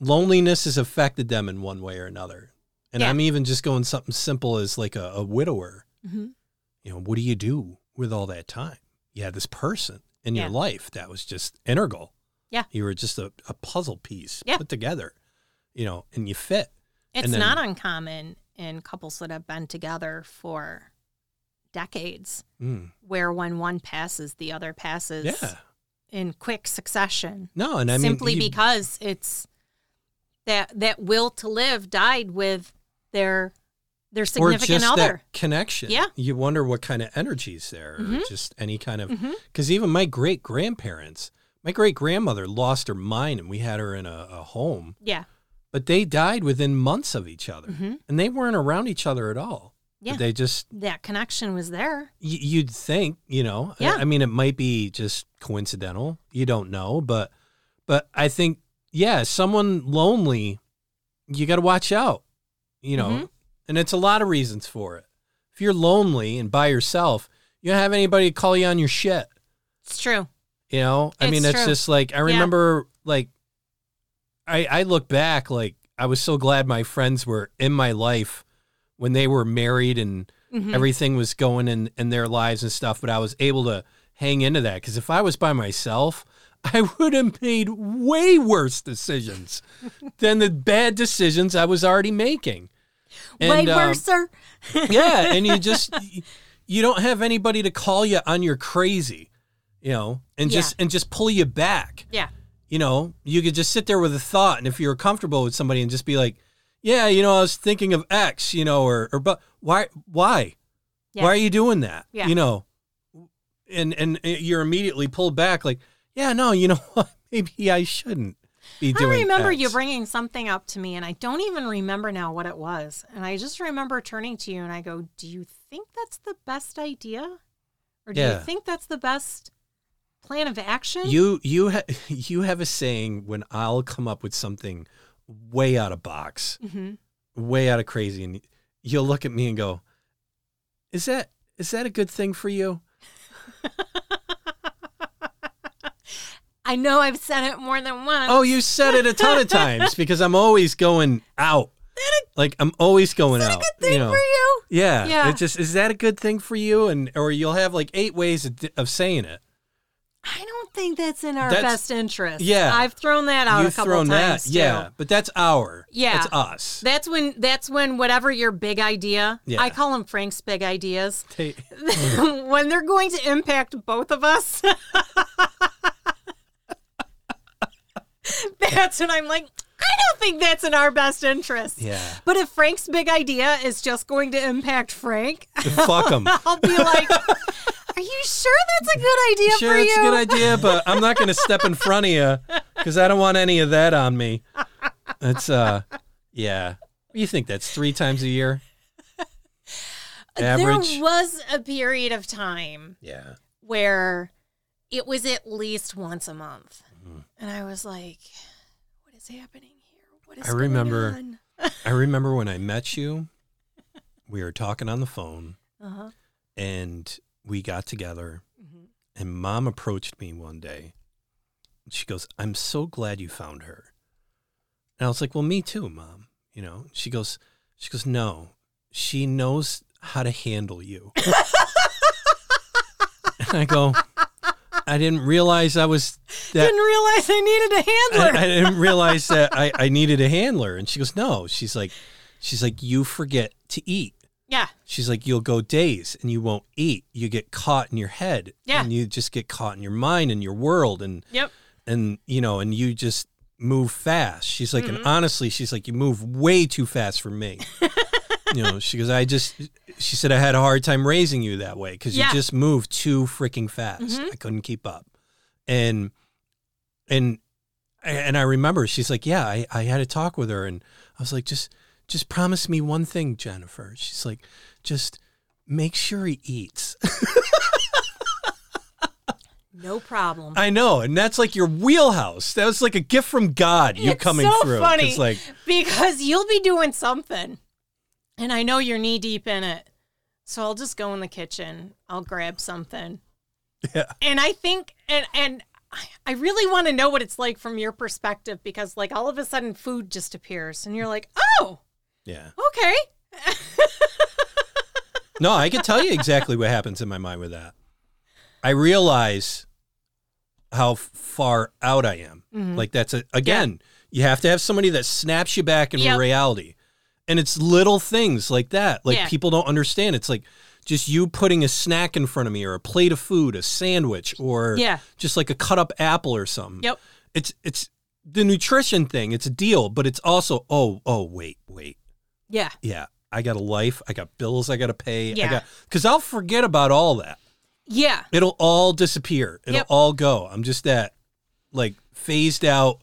loneliness has affected them in one way or another. And Yeah. I'm even just going something simple as like a, a widower. Mhm. You know, what do you do with all that time? You had this person in your life that was just integral. Yeah. You were just a, a puzzle piece Yeah. put together, you know, and you fit. It's then- not uncommon in couples that have been together for decades, Mm. where when one passes, the other passes Yeah. in quick succession. No, and I mean, simply you- because it's that that will to live died with their their significant other. that connection. Yeah. You wonder what kind of energy's there, or Mhm. just any kind of. Because even my great grandparents, my great grandmother lost her mind, and we had her in a, a home, Yeah. but they died within months of each other, hmm and they weren't around each other at all. Yeah. But they just That connection was there. y- you'd think, you know. Yeah. I mean, it might be just coincidental. You don't know, but but I think yeah, someone lonely, you got to watch out. You know, Mhm. and it's a lot of reasons for it. If you're lonely and by yourself, you don't have anybody to call you on your shit. It's true. You know, I mean, It's it's true. just like I remember, like I I look back, like I was so glad my friends were in my life when they were married and Mhm. everything was going in in their lives and stuff. But I was able to hang into that because if I was by myself, I would have made way worse decisions than the bad decisions I was already making. Way And, um, worse, sir. [LAUGHS] yeah, and you just [LAUGHS] you don't have anybody to call you on your crazy, you know, and Yeah. just and just pull you back. Yeah. You know, you could just sit there with a thought, and if you're comfortable with somebody, and just be like, "Yeah, you know, I was thinking of X," you know, or or but why why Yeah. why are you doing that? Yeah. You know, and and you're immediately pulled back, like, "Yeah, no, you know [LAUGHS] what? Maybe I shouldn't be doing I remember X." you bringing something up to me, and I don't even remember now what it was. And I just remember turning to you and I go, Do you think that's the best idea? Or do Yeah. you think that's the best plan of action? You you ha- [LAUGHS] you have a saying when I'll come up with something way out of box, hmm way out of crazy, and you'll look at me and go, "Is that is that a good thing for you?" I know I've said it more than once. Oh, you said it a ton of [LAUGHS] times because I'm always going out. Like I'm always going out. You know. for you. Yeah. Yeah. It's just is that a good thing for you? And or you'll have like eight ways of, of saying it. I don't think that's in our That's- best interest. Yeah. I've thrown that out You've a couple thrown times that. too. Yeah. But that's our. Yeah. That's us. That's when that's when whatever your big idea, Yeah. I call them Frank's big ideas. Ta- [LAUGHS] when they're going to impact both of us. [LAUGHS] [LAUGHS] that's when I'm like, I don't think that's in our best interest. yeah. But if Frank's big idea is just going to impact Frank, Fuck [LAUGHS] him. I'll be like, Are you sure that's a good idea sure for it's a good idea, but I'm not going to step in front of you because I don't want any of that on me. It's uh, yeah. You think that's three times a year? Average. There was a period of time yeah. where it was at least once a month. Mm-hmm. And I was like, what is happening here? What is I going remember- on? I remember when I met you. We were talking on the phone, Uh-huh. and we got together. Mhm. And Mom approached me one day. She goes, "I'm so glad you found her." And I was like, "Well, me too, Mom." You know. She goes, "She goes, no, she knows how to handle you." [LAUGHS] and I go, "I didn't realize I was that." Didn't realize I needed a handler. I didn't realize that I, I needed a handler. And she goes, no. She's like, she's like, you forget to eat. yeah. She's like, you'll go days and you won't eat. You get caught in your head. Yeah. And you just get caught in your mind and your world. And, Yep. and, you know, and you just move fast. She's like, Mm-hmm. and honestly, she's like, you move way too fast for me. [LAUGHS] you know, she goes, I just, she said, I had a hard time raising you that way because Yeah. Mm-hmm. you just moved too freaking fast. I couldn't keep up. And, and, and I remember she's like, yeah, I, I had a talk with her and I was like, just, just promise me one thing, Jennifer. She's like, just make sure he eats. [LAUGHS] No problem. I know, and that's like your wheelhouse. That was like a gift from God. You It's coming so through. funny. It's like, because you'll be doing something and I know you're knee deep in it. So I'll just go in the kitchen. I'll grab something. yeah, And I think and and I- really want to know what it's like from your perspective because like all of a sudden food just appears and you're like, "Oh, yeah. okay." [LAUGHS] No, I can tell you exactly what happens in my mind with that. I realize how far out I am. Mm-hmm. Like that's a again, you have to have somebody that snaps you back in Yep. reality. And it's little things like that. Like Yeah. people don't understand. It's like just you putting a snack in front of me or a plate of food, a sandwich, or Yeah. just like a cut up apple or something. Yep. It's it's the nutrition thing, it's a deal, but it's also, oh, oh, wait, wait. Yeah. Yeah. I got a life. I got bills I got to pay. Yeah. I got because I'll forget about all that. Yeah. It'll all disappear. It'll Yep. all go. I'm just that like phased out,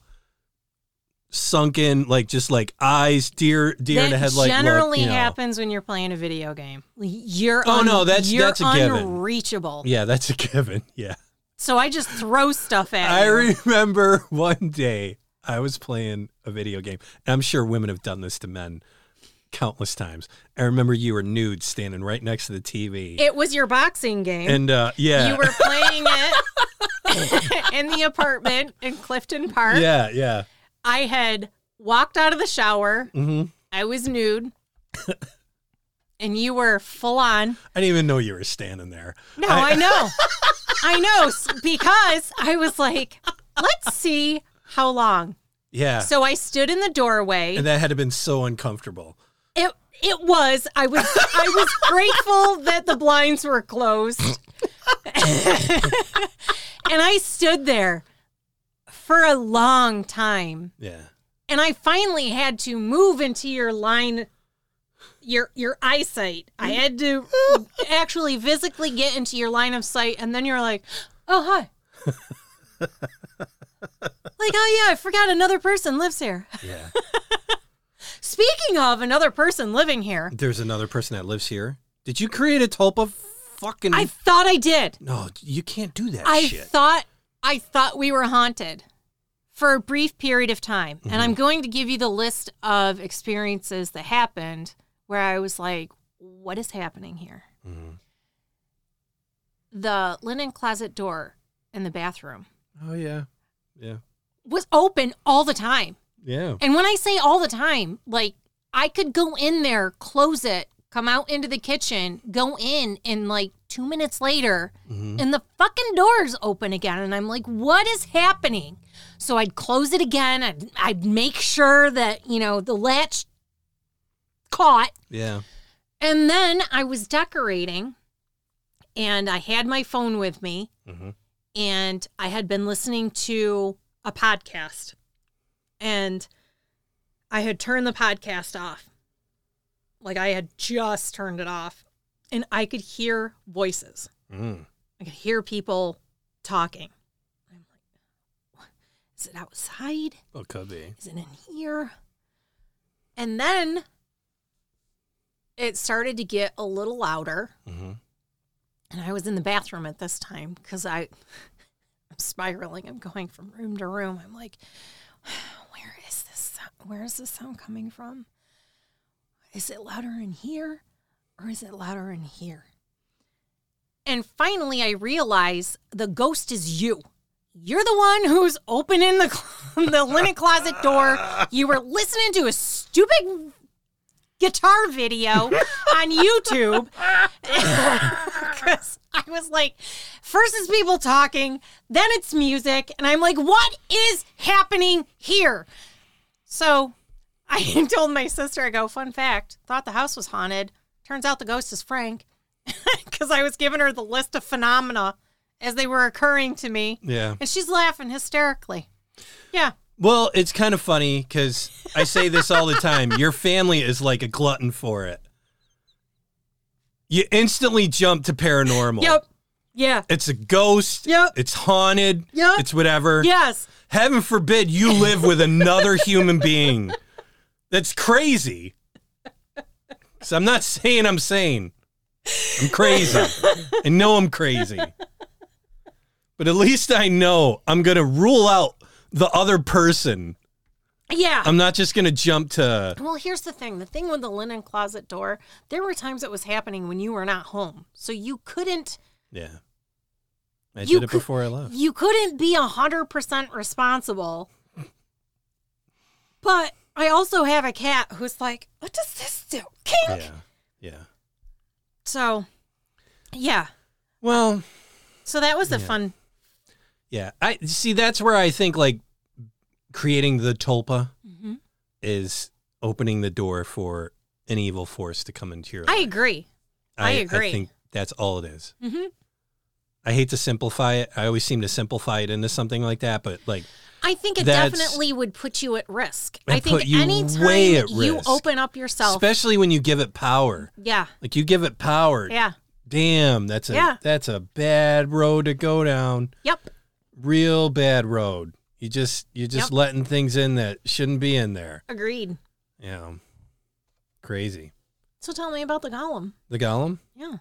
sunken, like just like eyes, deer, deer in the that headlight. look, generally you know. happens when you're playing a video game. You're Oh, un- no, that's- you're that's a given. unreachable. Yeah, that's a given. [LAUGHS] Yeah. So I just throw stuff at I you. remember [LAUGHS] one day I was playing a video game. And I'm sure women have done this to men countless times. I remember you were nude standing right next to the TV. it was your boxing game. and uh, yeah. You were playing it [LAUGHS] in the apartment in Clifton Park. yeah, yeah. I had walked out of the shower. hmm I was nude. [LAUGHS] and you were full on. I didn't even know you were standing there. No, I, know. I know [LAUGHS] because I was like, let's see how long. Yeah. So I stood in the doorway. and that had been so uncomfortable. It it was. I was I was [LAUGHS] grateful that the blinds were closed. and I stood there for a long time. Yeah. And I finally had to move into your line your your eyesight. I mm. had to [LAUGHS] actually physically get into your line of sight and then you're like, "Oh, hi." [LAUGHS] like, "Oh yeah, I forgot another person lives here." [LAUGHS] Yeah. Speaking of another person living here, There's another person that lives here. Did you create a tulpa fucking I thought I did. No, you can't do that I shit. thought I thought we were haunted for a brief period of time. And Mm-hmm. I'm going to give you the list of experiences that happened where I was like, what is happening here? Mhm. The linen closet door in the bathroom Oh yeah. Yeah. was open all the time. Yeah. And when I say all the time, like I could go in there, close it, come out into the kitchen, go in, and like two minutes later, Mhm. and the fucking door's open again. And I'm like, what is happening? So I'd close it again. I'd, I'd make sure that, you know, the latch caught. Yeah. And then I was decorating and I had my phone with me Mhm. and I had been listening to a podcast and I had turned the podcast off. Like I had just turned it off and I could hear voices. Mm. I could hear people talking. I'm like, "What? is it outside? Well, could be. Is it in here? And then it started to get a little louder. hmm And I was in the bathroom at this time because I, [LAUGHS] I'm spiraling. I'm going from room to room. I'm like, [SIGHS] where is this? Where is this sound coming from? Is it louder in here or is it louder in here? And finally, I realize the ghost is you. You're the one who's opening the [LAUGHS] the linen closet door. You were listening to a stupid guitar video [LAUGHS] on YouTube [LAUGHS] because I was like, first it's people talking, then it's music, and I'm like, what is happening here? So I told my sister, I go, fun fact, thought the house was haunted. Turns out the ghost is Frank because I was giving her the list of phenomena as they were occurring to me, Yeah. and she's laughing hysterically. Yeah. Well, it's kind of funny because I say this all the time. Your family is like a glutton for it. You instantly jump to paranormal. Yep. Yeah. It's a ghost. Yep. It's haunted. Yep. It's whatever. Yes. Heaven forbid you live with another human being. That's crazy. So I'm not saying I'm sane. I'm crazy. I know I'm crazy. But at least I know I'm going to rule out the other person. Yeah. I'm not just going to jump to. well, here's the thing. The thing with the linen closet door, there were times it was happening when you were not home. So you couldn't Yeah. I You did it could- before I left. you couldn't be a hundred percent responsible. But I also have a cat who's like, what does this do? Kink. Yeah. Yeah. So yeah. Well, So that was a Yeah. fun yeah. I see that's where I think like creating the tulpa Mhm. is opening the door for an evil force to come into your life. I agree. I agree. I think that's all it is. hmm I hate to simplify it. I always seem to simplify it into something like that, but like I think it definitely would put you at risk. I think put you anytime you risk. open up yourself, especially when you give it power. yeah, Like you give it power. yeah, Damn, that's a Yeah. that's a bad road to go down. yep, Real bad road. You just you're just Yep. letting things in that shouldn't be in there. agreed. Yeah. Crazy. So tell me about the golem. The golem? Yeah.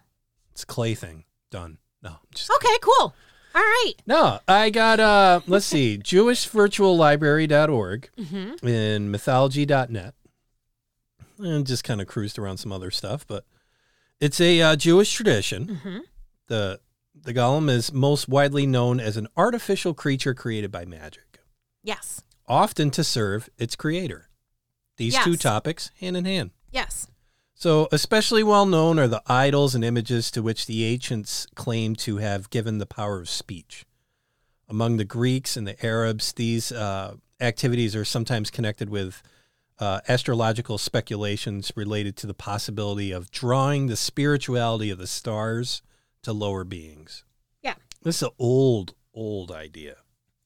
It's clay thing. Done. No. Okay, cool. All right. No, I got uh let's see, [LAUGHS] jewishvirtuallibrary.org Mm-hmm. and mythology.net. And just kind of cruised around some other stuff, but it's a uh, Jewish tradition. Mm-hmm. The the golem is most widely known as an artificial creature created by magic, Yes. often to serve its creator. These two topics hand in hand. Yes. So, especially well known are the idols and images to which the ancients claim to have given the power of speech. Among the Greeks and the Arabs, these uh, activities are sometimes connected with uh, astrological speculations related to the possibility of drawing the spirituality of the stars to lower beings. Yeah. This is an old, old idea.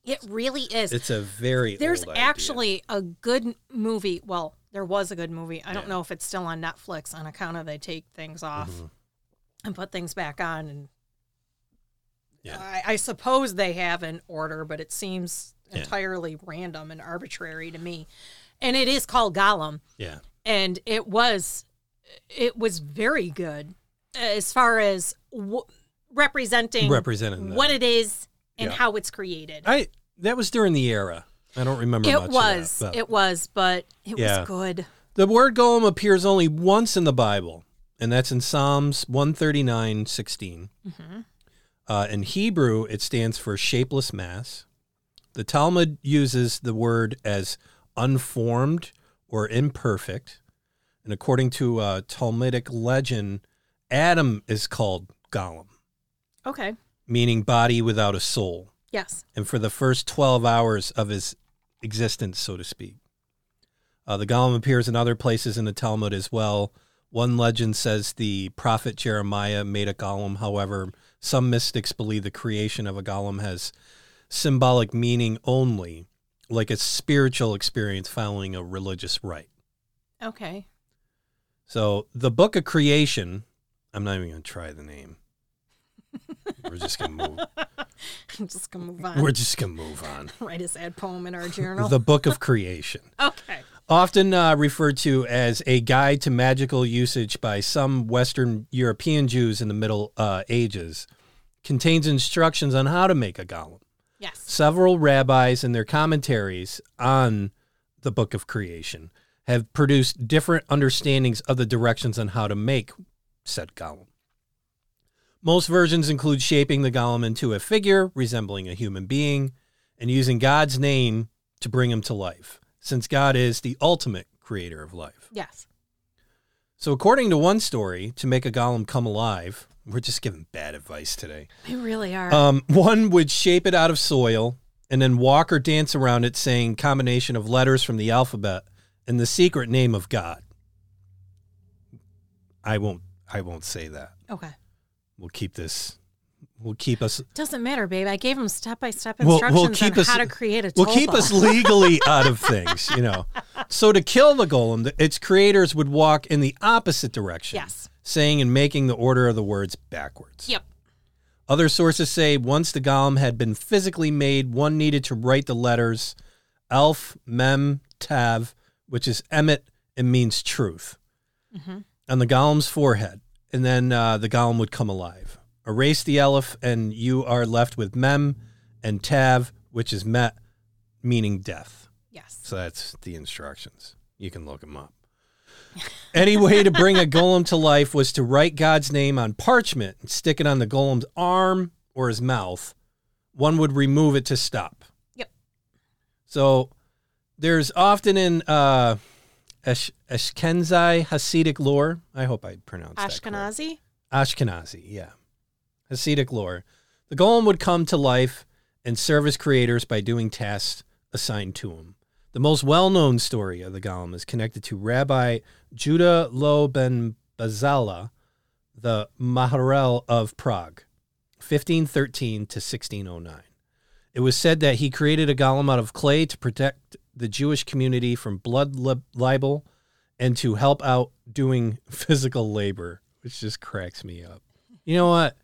It really is. It's a very There's old idea. actually a good movie. Well, there was a good movie. I don't know if it's still on Netflix on account of they take things off Mhm. and put things back on. And Yeah. I, I suppose they have an order, but it seems Yeah. entirely random and arbitrary to me. And it is called Golem, Yeah. and it was it was very good as far as w- representing Representing that. what it is and Yeah. how it's created. I that was during the era. I don't remember much It of was. that, it was, but it Yeah. was good. The word golem appears only once in the Bible, and that's in Psalms 139 16. Mm-hmm. Uh, in Hebrew, it stands for shapeless mass. The Talmud uses the word as unformed or imperfect. And according to a Talmudic legend, Adam is called golem, Okay. meaning body without a soul. Yes. and for the first 12 hours of his existence, so to speak. Uh, the golem appears in other places in the Talmud as well. One legend says the prophet Jeremiah made a golem. However, some mystics believe the creation of a golem has symbolic meaning only, like a spiritual experience following a religious rite. Okay. So, the book of creation, I'm not even going to try the name. [LAUGHS] We're just going to move. I'm just gonna move on. We're just going to move on. [LAUGHS] Write a sad poem in our [LAUGHS] journal. The book of creation. okay. often uh, referred to as a guide to magical usage by some Western European Jews in the Middle uh, Ages, contains instructions on how to make a golem. Yes. Several rabbis in their commentaries on the Book of Creation have produced different understandings of the directions on how to make said golem. Most versions include shaping the golem into a figure resembling a human being and using God's name to bring him to life, since God is the ultimate creator of life. Yes. So, according to one story, to make a golem come alive, we're just giving bad advice today. We really are. Um, one would shape it out of soil and then walk or dance around it, saying combination of letters from the alphabet and the secret name of God. I won't. I won't say that. okay. We'll keep this. We'll keep us Doesn't matter, babe. I gave him step by step We'll- instructions we'll keep on us- how to create a We'll keep tulpa. us legally out of things, you know. [LAUGHS] So to kill the golem, the- its creators would walk in the opposite direction. Yes. Saying and making the order of the words backwards. Yep. Other sources say once the golem had been physically made, one needed to write the letters Aleph, Mem, Tav, which is Emet and means truth, mm-hmm. on the golem's forehead. And then uh, the golem would come alive. Erase the Aleph, and you are left with Mem and Tav, which is Met, meaning death. Yes. So that's the instructions. You can look them up. [LAUGHS] Any way to bring a golem to life was to write God's name on parchment and stick it on the golem's arm or his mouth. One would remove it to stop. Yep. So there's often in uh, Esh- Ashkenazi Hasidic lore, I hope I pronounced. Ashkenazi. Ashkenazi, yeah. Hasidic lore. The golem would come to life and serve his creators by doing tasks assigned to him. The most well known story of the golem is connected to Rabbi Judah Loew ben Bezalel, the Maharal of Prague, 1513 to 1609. It was said that he created a golem out of clay to protect the Jewish community from blood lib- libel and to help out doing [LAUGHS] physical labor, which just cracks me up. You know what?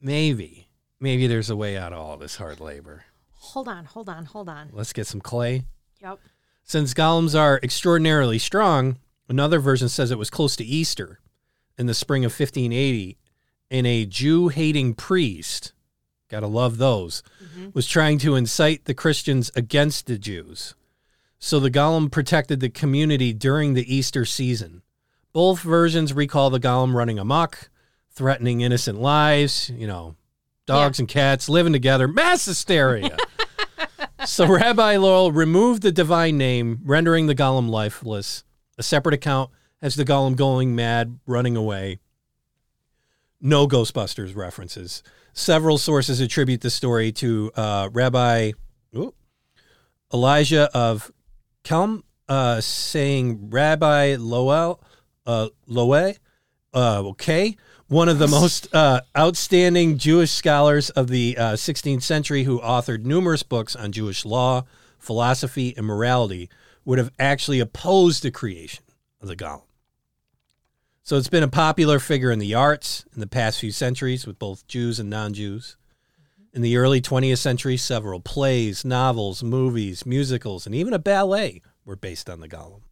Maybe, maybe there's a way out of all this hard labor. Hold on, hold on, hold on. Let's get some clay. Yep. Since golems are extraordinarily strong, another version says it was close to Easter in the spring of 1580, and a Jew hating priest, gotta love those, mm-hmm. was trying to incite the Christians against the Jews. So the golem protected the community during the Easter season. Both versions recall the golem running amok, threatening innocent lives, you know, dogs and cats living together, mass hysteria. [LAUGHS] So Rabbi Lowell removed the divine name, rendering the golem lifeless. A separate account has the golem going mad, running away. No Ghostbusters references. Several sources attribute the story to uh, Rabbi ooh, Elijah of Kelm, uh, saying Rabbi Lowell, uh, uh, okay, one of the most uh, outstanding Jewish scholars of the uh, 16th century who authored numerous books on Jewish law, philosophy, and morality, would have actually opposed the creation of the golem. So it's been a popular figure in the arts in the past few centuries with both Jews and non Jews. In the early 20th century, several plays, novels, movies, musicals, and even a ballet were based on the golem.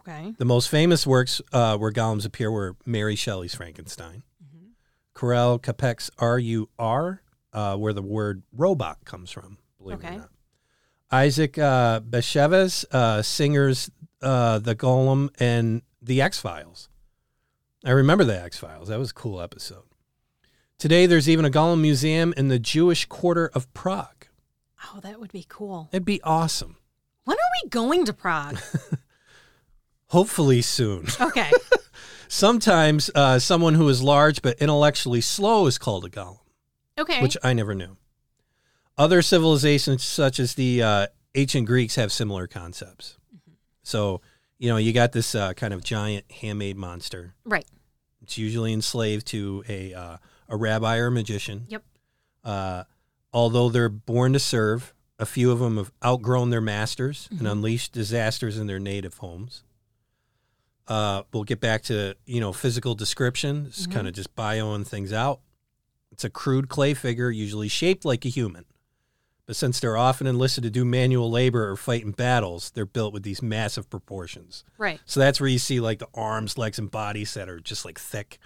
Okay. The most famous works uh, where golems appear were Mary Shelley's Frankenstein, Karel Capek's R U R, uh, where the word robot comes from, believe it or not. Isaac uh, Bashevis, uh, Singer's uh, The Golem and The X Files. I remember The X Files. That was a cool episode. Today, there's even a Golem museum in the Jewish quarter of Prague. Oh, that would be cool. It'd be awesome. When are we going to Prague? [LAUGHS] Hopefully soon. [LAUGHS] Okay. Sometimes uh, someone who is large but intellectually slow is called a golem, Okay. which I never knew. Other civilizations, such as the uh, ancient Greeks, have similar concepts. So, you know, you got this uh, kind of giant handmade monster. right. It's usually enslaved to a uh, a rabbi or a magician. Yep. Uh, although they're born to serve, a few of them have outgrown their masters and Mhm. unleashed disasters in their native homes. Uh, we'll get back to you know physical description. It's Mhm. kind of just bioing things out. It's a crude clay figure, usually shaped like a human. But since they're often enlisted to do manual labor or fight in battles, they're built with these massive proportions. Right. So that's where you see like the arms, legs, and bodies that are just like thick,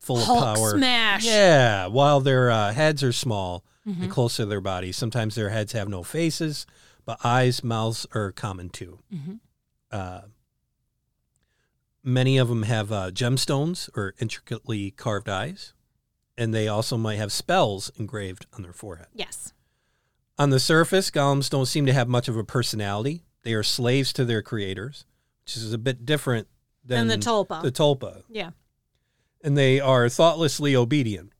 full Hulk of power. smash. Yeah, while their uh, heads are small Mhm. and close to their bodies. Sometimes their heads have no faces, but eyes, mouths are common too. Mhm. Uh, many of them have uh, gemstones or intricately carved eyes, and they also might have spells engraved on their forehead. Yes. On the surface, golems don't seem to have much of a personality. They are slaves to their creators, which is a bit different than And the tulpa. The tulpa. yeah. And they are thoughtlessly obedient.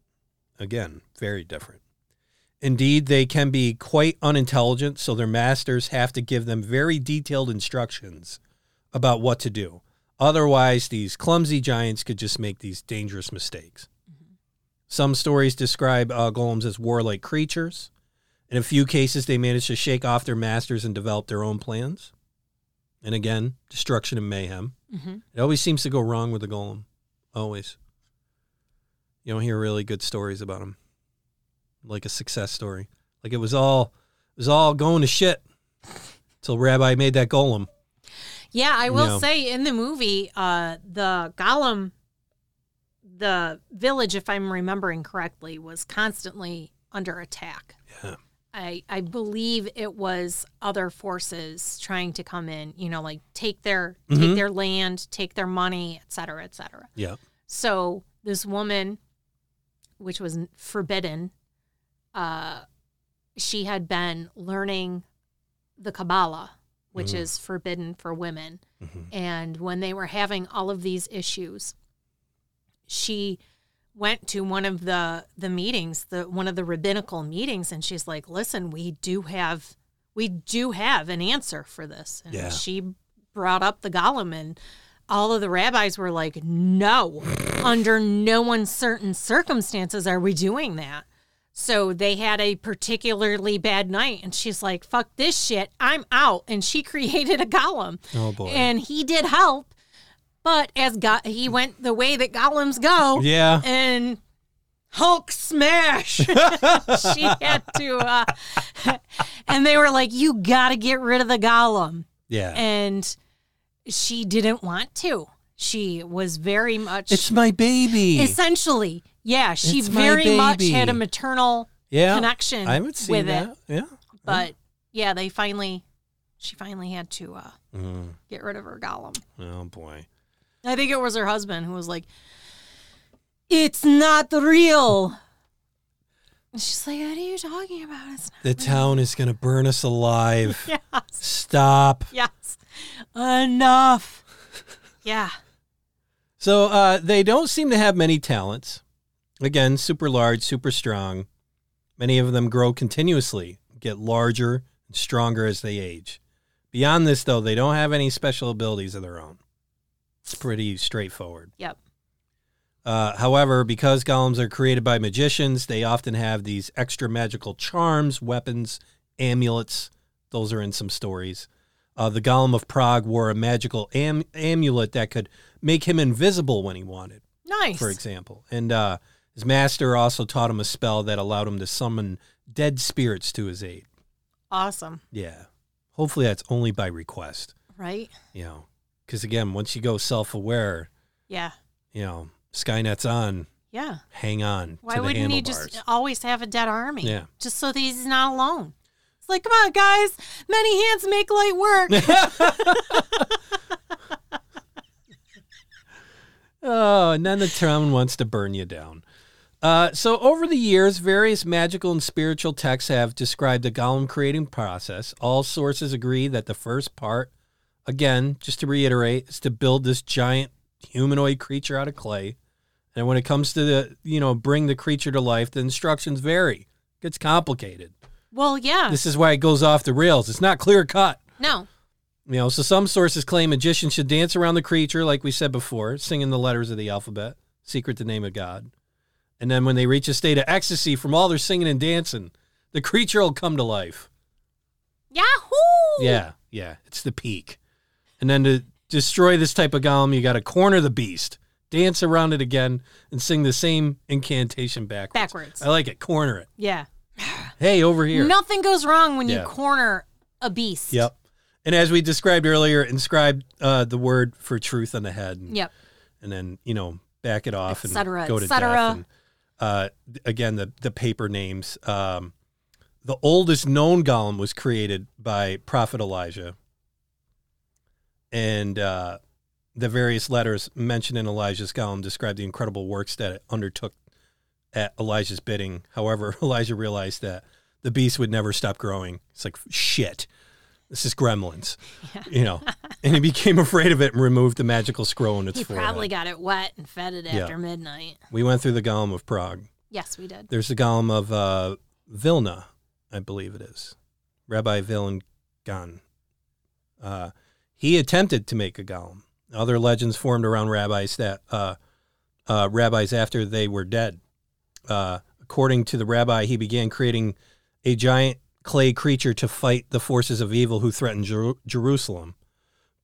Again, very different. Indeed, they can be quite unintelligent, so their masters have to give them very detailed instructions about what to do. Otherwise, these clumsy giants could just make these dangerous mistakes. Some stories describe uh, golems as warlike creatures. In a few cases, they manage to shake off their masters and develop their own plans. And again, destruction and mayhem. hmm It always seems to go wrong with the golem. Always. You don't hear really good stories about him. Like a success story. Like it was all it was all going to shit until Rabbi made that golem. Yeah, I will No. say in the movie, uh, the Golem, the village, if I'm remembering correctly, was constantly under attack. Yeah. I, I believe it was other forces trying to come in, you know, like take their take Mhm. their land, take their money, et cetera, et cetera. Yeah. So this woman, which was forbidden, uh, she had been learning the Kabbalah, which Mhm. is forbidden for women. Mhm. And when they were having all of these issues, she went to one of the the meetings, the one of the rabbinical meetings, and she's like, "Listen, we do have we do have an answer for this." And Yeah. she brought up the Golem, and all of the rabbis were like, "No, under no uncertain circumstances are we doing that." So they had a particularly bad night, and she's like, "Fuck this shit, I'm out." And she [LAUGHS] created a golem, Oh boy. and he did help, but as God, he went the way that golems go, yeah. and Hulk smash. [LAUGHS] [LAUGHS] she had to, uh, [LAUGHS] and they were like, "You got to get rid of the golem," Yeah. and she didn't want to. She was very much it's my baby. essentially, yeah. She It's very much had a maternal yeah. connection I would see with that. it, Yeah. but yeah, they finally, she finally had to uh, Mm. get rid of her golem. Oh boy. I think it was her husband who was like, "It's not real." And she's like, "What are you talking about? It's not." The town is gonna burn us alive. [LAUGHS] Yes, Stop. yes, enough. Yeah, So uh, they don't seem to have many talents. Again, super large, super strong. Many of them grow continuously, get larger and stronger as they age. Beyond this, though, they don't have any special abilities of their own. It's pretty straightforward. yep. Uh, however, because golems are created by magicians, they often have these extra magical charms, weapons, amulets. Those are in some stories. Uh, the Golem of Prague wore a magical am- amulet that could make him invisible when he wanted, Nice. for example. And uh, his master also taught him a spell that allowed him to summon dead spirits to his aid. Awesome, Yeah. Hopefully, that's only by request, right? you know. Because again, once you go self aware, Yeah, you know, Skynet's on, yeah. hang on. Why wouldn't he just always have a dead army? Yeah. just so that he's not alone. It's like, come on, guys. Many hands make light work. [LAUGHS] Oh, and then the town wants to burn you down. Uh, so, over the years, various magical and spiritual texts have described the golem creating process. All sources agree that the first part, again, just to reiterate, is to build this giant humanoid creature out of clay. And when it comes to the, you know, bring the creature to life, the instructions vary. It gets complicated. well, yeah. This is why it goes off the rails. It's not clear cut. no. You know, so some sources claim magicians should dance around the creature, like we said before, singing the letters of the alphabet, secret the name of God. And then when they reach a state of ecstasy from all their singing and dancing, the creature will come to life. Yahoo! Yeah, yeah, it's the peak. And then to destroy this type of golem, you got to corner the beast, dance around it again, and sing the same incantation backwards. Backwards. I like it. Corner it. Yeah. Hey, over here. Nothing goes wrong when Yeah. you corner a beast. Yep. And as we described earlier, inscribe uh, the word for truth on the head. And Yep. and then you know back it off Et cetera, and go et to cetera. death. And, uh, again, the the paper names. Um, the oldest known golem was created by Prophet Elijah, and uh, the various letters mentioned in Elijah's golem describe the incredible works that it undertook at Elijah's bidding. However, [LAUGHS] Elijah realized that the beast would never stop growing. It's like shit. This is gremlins, you know, and he became afraid of it and removed the magical scroll in its He forehead. probably got it wet and fed it Yeah. after midnight. We went through the Golem of Prague. Yes, we did. There's the Golem of uh, Vilna, I believe it is. Rabbi Vilna Gaon. Uh, he attempted to make a Golem. Other legends formed around rabbis that uh, uh, rabbis after they were dead. Uh, according to the rabbi, he began creating a giant clay creature to fight the forces of evil who threatened Jer- Jerusalem.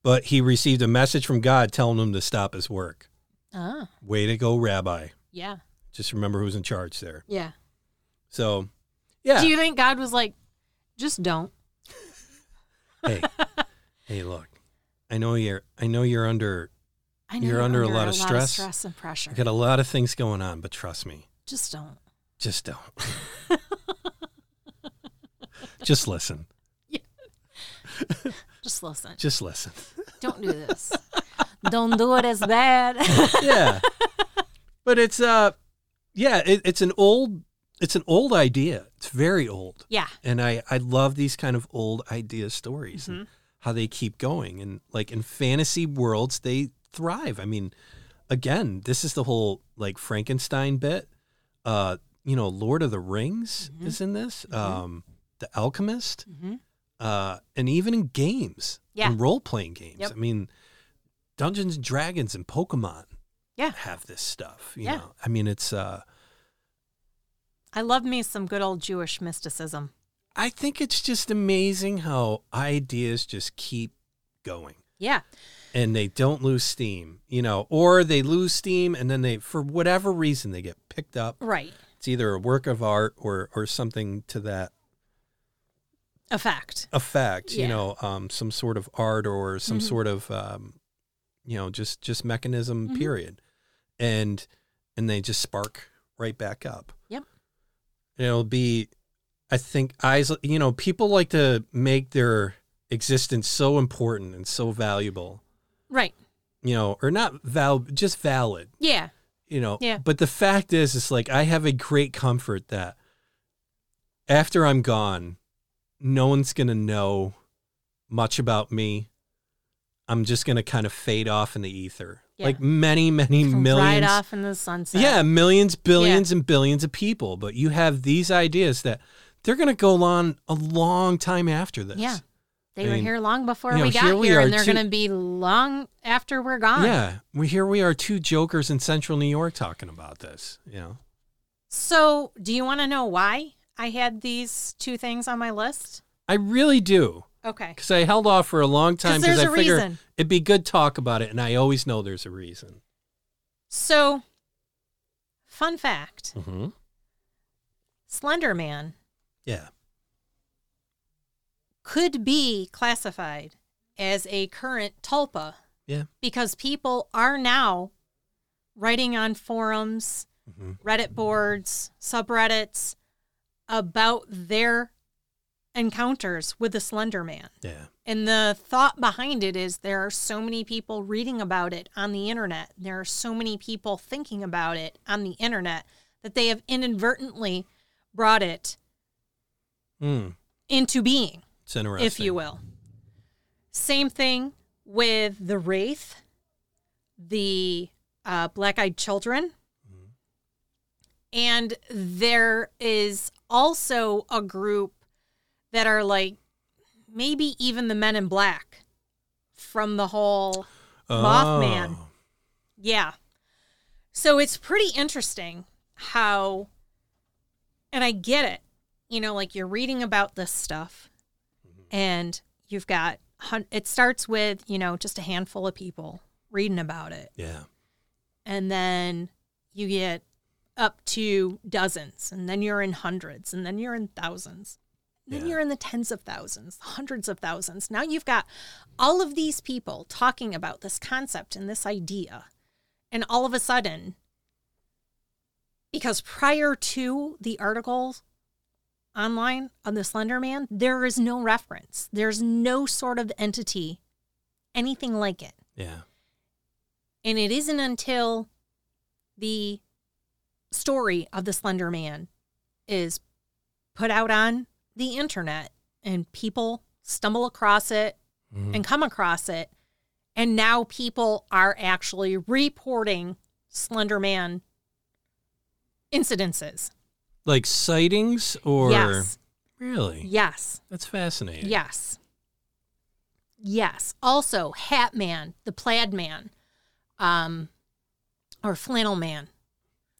But he received a message from God telling him to stop his work. Ah, Way to go, Rabbi. yeah, Just remember who's in charge there. yeah. So, yeah. Do you think God was like, just don't? [LAUGHS] hey, hey, look. I know you're. I know you're under. I know You're under a lot of stress. stress and pressure. You got a lot of things going on, but trust me, Just don't. just don't. [LAUGHS] just listen. [LAUGHS] Yeah. Just listen. Just listen. [LAUGHS] Don't do this. don't do it as bad. yeah but it's uh yeah it, it's an old it's an old idea it's very old yeah. and i i love these kind of old idea stories Mm-hmm. How they keep going and like in fantasy worlds they thrive i mean again this is the whole like frankenstein bit uh you know lord of the rings Mhm. is in this Mhm. um the alchemist hmm uh and even in games Yeah. in role-playing games Yep. i mean dungeons and dragons and pokemon Yeah. have this stuff. You Yeah. know, I mean, it's. uh I love me some good old Jewish mysticism. I think it's just amazing how ideas just keep going Yeah. and they don't lose steam. You know, or they lose steam and then they, for whatever reason, they get picked up. Right. It's either a work of art or or something to that A fact. effect. You know, um, some sort of art or some Mhm. sort of, um, you know, just just mechanism. Mhm. Period. And and they just spark right back up. Yep. And it'll be, I think, eyes. You know, people like to make their existence so important and so valuable. Right. You know, or not val, just valid. Yeah. You know. Yeah. But the fact is, it's like I have a great comfort that after I'm gone, no one's gonna know much about me. I'm just gonna kind of fade off in the ether, Yeah. like many, many millions. Right off in the sunset. Yeah, millions, billions, and billions of people. But you have these ideas that they're going to go on a long time after this. Yeah. They I were mean, here long before you know, we got here here, we are and they're two- going to be long after we're gone. Yeah. We here we are two jokers in central New York talking about this. You know. So, do you want to know why I had these two things on my list? I really do. Okay. Because I held off for a long time there's I a figure reason. it'd be good talk about it, and I always know there's a reason. So, fun fact Mm-hmm. Slender Man Yeah. could be classified as a current tulpa Yeah. because people are now writing on forums, hmm Reddit boards, subreddits about their encounters with the Slender Man. Yeah. And the thought behind it is there are so many people reading about it on the internet. There are so many people thinking about it on the internet that they have inadvertently brought it Mm. into being, if you will. Same thing with the Wraith, the uh, Black Eyed Children. And there is also a group that are like maybe even the Men in Black from the whole Mothman. Oh. yeah. So it's pretty interesting how, and I get it. You know, like you're reading about this stuff, mm-hmm. and you've got, it starts with, you know, just a handful of people reading about it. Yeah. And then you get up to dozens, and then you're in hundreds, and then you're in thousands. Then Yeah. you're in the tens of thousands, hundreds of thousands. Now you've got all of these people talking about this concept and this idea. And all of a sudden, because prior to the articles online on the Slender Man, there is no reference. There's no sort of entity, anything like it. Yeah. And it isn't until the story of the Slender Man is put out on the internet and people stumble across it Mhm. and come across it. And now people are actually reporting Slender Man incidences. Like sightings or yes. really? Yes. That's fascinating. Yes. Yes. Also, Hat Man, the Plaid Man, um, or Flannel Man.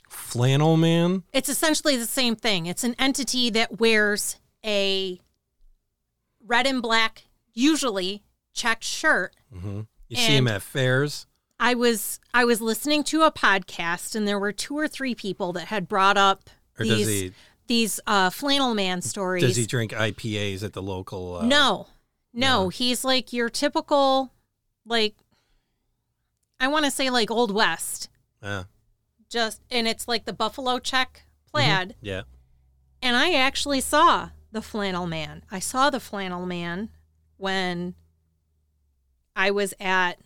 Flannel man. It's essentially the same thing. It's an entity that wears a red and black, usually checked shirt. hmm You see him at fairs. I was I was listening to a podcast and there were two or three people that had brought up Or these does he these uh, flannel man stories. does he drink IPAs at the local? Uh, no, no, he's like your typical, like I want to say like old west, uh, just and it's like the buffalo check plaid. yeah. And I actually saw the flannel man. I saw the flannel man when I was at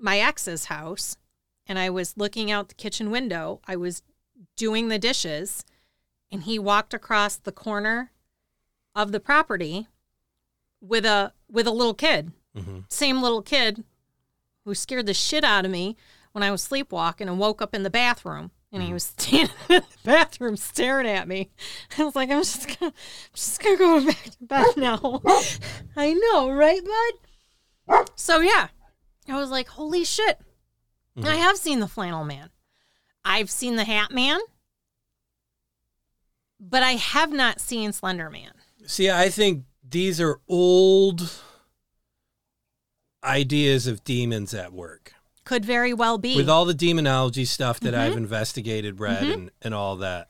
my ex's house and I was looking out the kitchen window. I was doing the dishes and he walked across the corner of the property with a with a little kid. hmm Same little kid who scared the shit out of me when I was sleepwalking and woke up in the bathroom. And he was standing [LAUGHS] in the bathroom staring at me. I was like, I'm just gonna, I'm just gonna go back to bed now. [LAUGHS] I know, right, bud? So yeah, I was like, holy shit! I have seen the flannel man. I've seen the hat man, but I have not seen Slender Man. See, I think these are old ideas of demons at work. Could very well be. With all the demonology stuff that I've Mm-hmm. investigated, read, and, and all that,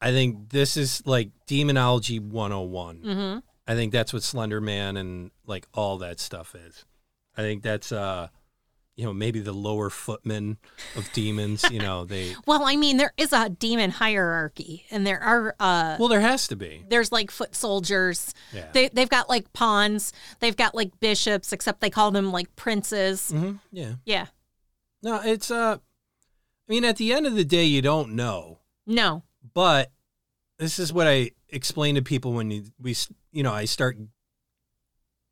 I think this is like demonology 101. mm-hmm. I think that's what Slender Man and like all that stuff is. I think that's uh you know, maybe the lower footmen of demons, you know, they [LAUGHS] Well, I mean, there is a demon hierarchy, and there are uh, well there has to be. there's like foot soldiers. Yeah. They they've got like pawns. They've got like bishops, except they call them like princes. hmm Yeah. Yeah. No, it's uh I mean at the end of the day you don't know. No. But this is what I explain to people when you, we you know, I start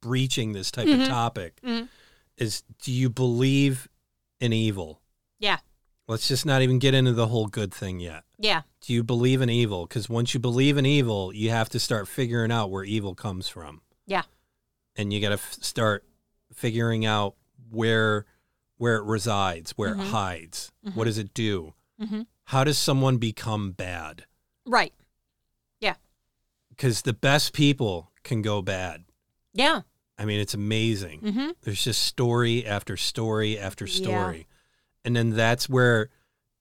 breaching this type Mhm. of topic Mhm. Is do you believe in evil? Yeah. Let's just not even get into the whole good thing yet. Yeah. Do you believe in evil? Because once you believe in evil, you have to start figuring out where evil comes from. Yeah. And you got to f- start figuring out where where it resides, where Mhm. it hides. Mhm. What does it do? Mm-hmm. How does someone become bad? Right. Yeah. Because the best people can go bad. Yeah. I mean, it's amazing. Mm-hmm. There's just story after story after Yeah. story. And then that's where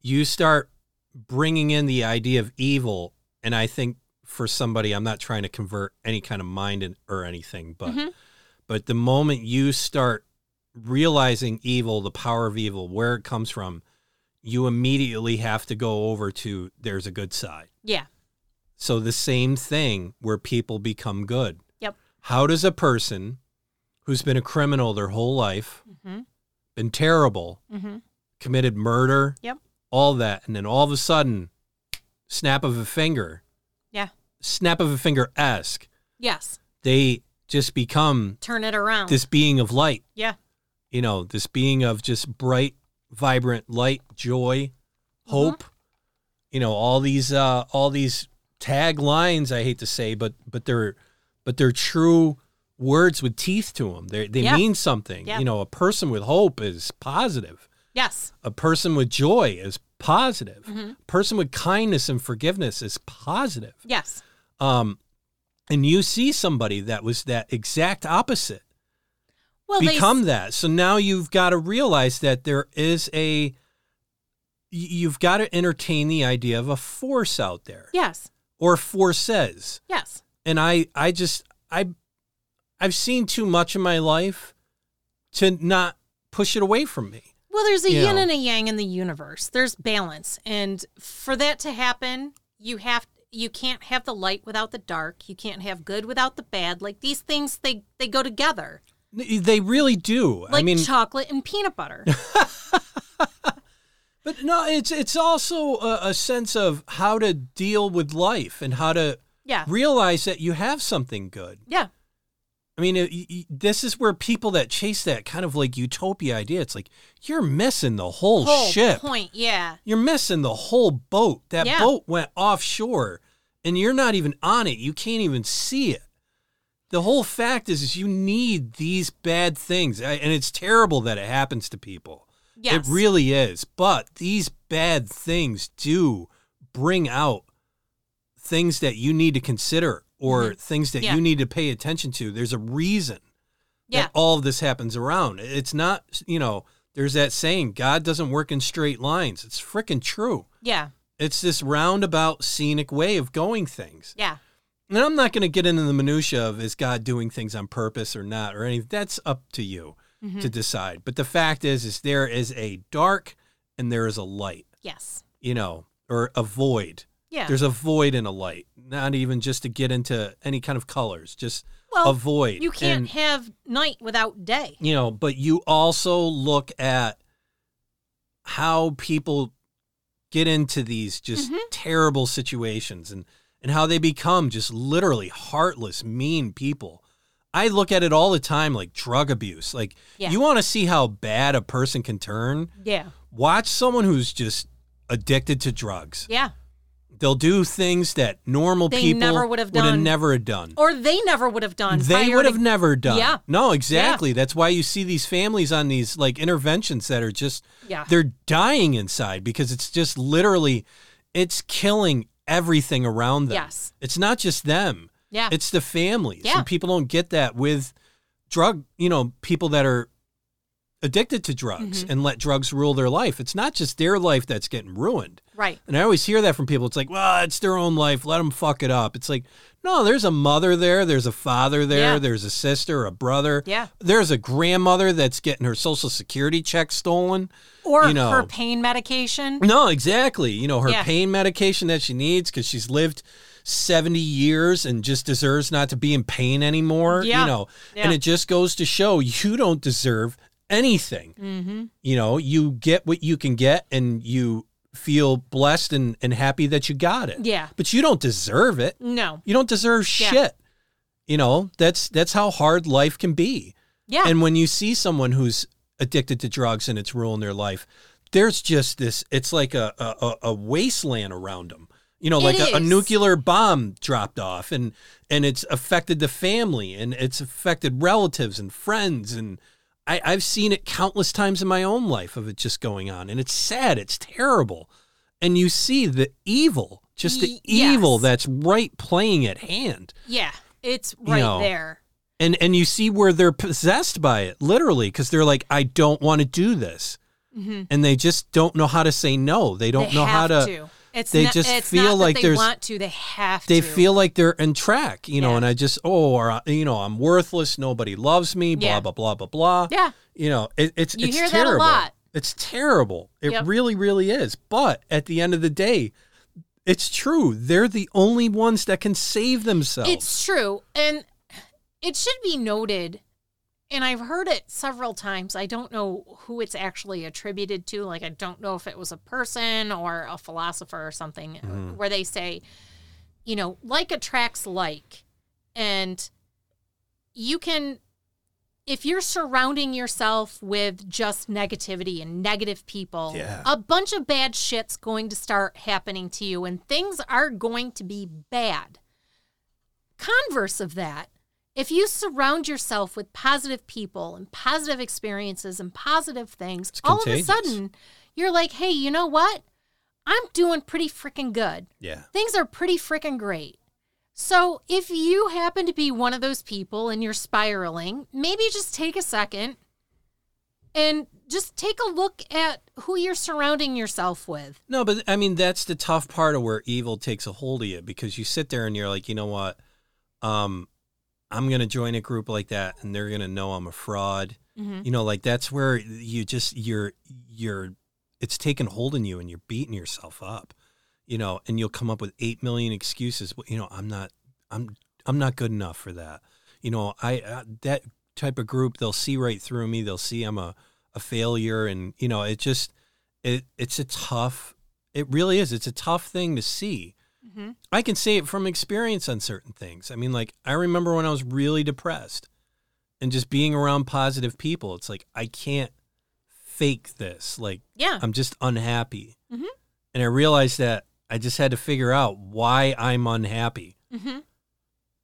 you start bringing in the idea of evil. And I think for somebody, I'm not trying to convert any kind of mind in, or anything, but Mhm. but the moment you start realizing evil, the power of evil, where it comes from, you immediately have to go over to there's a good side. Yeah. So the same thing where people become good. How does a person who's been a criminal their whole life, Mm-hmm. been terrible, Mm-hmm. committed murder, Yep. all that, and then all of a sudden, snap of a finger, Yeah. snap of a finger esque, Yes. they just become Turn it around. this being of light. yeah. You know, this being of just bright, vibrant light, joy, Mm-hmm. hope. You know, all these uh all these taglines I hate to say, but but they're but they're true words with teeth to them. They they Yeah. mean something. Yeah. You know, a person with hope is positive. Yes. A person with joy is positive. Mhm. A person with kindness and forgiveness is positive. Yes. Um and you see somebody that was that exact opposite Well, they become that. So now you've got to realize that there is a you've got to entertain the idea of a force out there Yes. or forces. Yes. And I I just I I've seen too much in my life to not push it away from me. Well, there's a You yin know. and a yang in the universe. There's balance, and for that to happen, you have you can't have the light without the dark. You can't have good without the bad. Like these things, they they go together. They really do. Like I mean, chocolate and peanut butter. [LAUGHS] but no, it's it's also a, a sense of how to deal with life and how to Yeah. realize that you have something good. Yeah. I mean, it, y- y- this is where people that chase that kind of like utopia idea, it's like you're missing the whole, Whole ship. point. Yeah. You're missing the whole boat. That Yeah. boat went offshore and you're not even on it. You can't even see it. The whole fact is, is you need these bad things. And it's terrible that it happens to people. Yes. It really is. But these bad things do bring out things that you need to consider or things that Mm-hmm. Yeah. you need to pay attention to. There's a reason Yeah. that all of this happens around. It's not, you know, there's that saying, God doesn't work in straight lines. It's freaking true. Yeah. It's this roundabout, scenic way of going things. Yeah. And I'm not going to get into the minutia of is God doing things on purpose or not or anything. That's up to you Mm-hmm. to decide. But the fact is, is there is a dark and there is a light. Yes. You know, or a void. Yeah. There's a void in a light. Not even just to get into any kind of colors. Just well, a void. you can't And, have night without day. you know, but you also look at how people get into these just Mm-hmm. terrible situations and and how they become just literally heartless, mean people. I look at it all the time like drug abuse. Like Yeah. you want to see how bad a person can turn? Yeah. Watch someone who's just addicted to drugs. Yeah. They'll do things that normal They people never would have would have done. never have done. Or they never would have done. They would to- have never done. Yeah. No, exactly. That's why you see these families on these like interventions that are just Yeah. they're dying inside because it's just literally it's killing everything around them. Yes. It's not just them. Yeah. It's the families. Yeah. And people don't get that with drug, you know, people that are addicted to drugs Mm-hmm. and let drugs rule their life. It's not just their life that's getting ruined. right. And I always hear that from people. It's like, well, it's their own life. Let them fuck it up. It's like, no, there's a mother there. There's a father there. Yeah. There's a sister, a brother. Yeah. There's a grandmother that's getting her social security check stolen. Or you know. her pain medication. No, exactly. You know, her Yeah. pain medication that she needs because she's lived 70 years and just deserves not to be in pain anymore. Yeah. You know, Yeah. and it just goes to show you don't deserve anything. Mm-hmm. You know, you get what you can get and you feel blessed and, and happy that you got it. Yeah. But you don't deserve it. No. You don't deserve Yeah. shit. You know, that's that's how hard life can be. Yeah. And when you see someone who's addicted to drugs and it's ruined their life, there's just this. It's like a a, a wasteland around them. You know, like a, a nuclear bomb dropped off, and and it's affected the family, and it's affected relatives and friends, and I, I've seen it countless times in my own life of it just going on, and it's sad. It's terrible, and you see the evil, just the Y- evil that's right playing at hand yeah. It's right know, there. and and you see where they're possessed by it literally because they're like i don't want to do this and they just don't know how to say no they don't Mm-hmm. They know how have to, It's they not, just it's feel like they there's- want to. They have they to. feel like they're in track you know Yeah. and i just oh or uh, you know i'm worthless nobody loves me blah Yeah. blah blah blah blah Yeah. you know it, it's You it's hear that a terrible lot. it's terrible it Yep. really really is but at the end of the day it's true they're the only ones that can save themselves It's true. And it should be noted, and I've heard it several times. I don't know who it's actually attributed to. Like, I don't know if it was a person or a philosopher or something, Mm-hmm. where they say, you know, like attracts like. And you can, if you're surrounding yourself with just negativity and negative people, Yeah. a bunch of bad shit's going to start happening to you, and things are going to be bad. Converse of that, if you surround yourself with positive people and positive experiences and positive things, all contagious. of a sudden you're like, hey, you know what? I'm doing pretty freaking good. yeah Things are pretty freaking great. So if you happen to be one of those people and you're spiraling, maybe just take a second and just take a look at who you're surrounding yourself with. No, but I mean that's the tough part of where evil takes a hold of you because you sit there and you're like, you know what, um, I'm gonna join a group like that and they're gonna know I'm a fraud. Mhm. You know, like that's where you just you're you're it's taking hold in you and you're beating yourself up. You know, and you'll come up with eight million excuses. Well, you know, I'm not I'm I'm not good enough for that. You know, I uh, that type of group they'll see right through me. They'll see I'm a a failure, and you know, it just it it's a tough. It really is. It's a tough thing to see. Mhm. I can say it from experience on certain things. I mean, like I remember when I was really depressed, and just being around positive people. It's like I can't fake this. Like Yeah. I'm just unhappy, Mhm. and I realized that I just had to figure out why I'm unhappy. hmm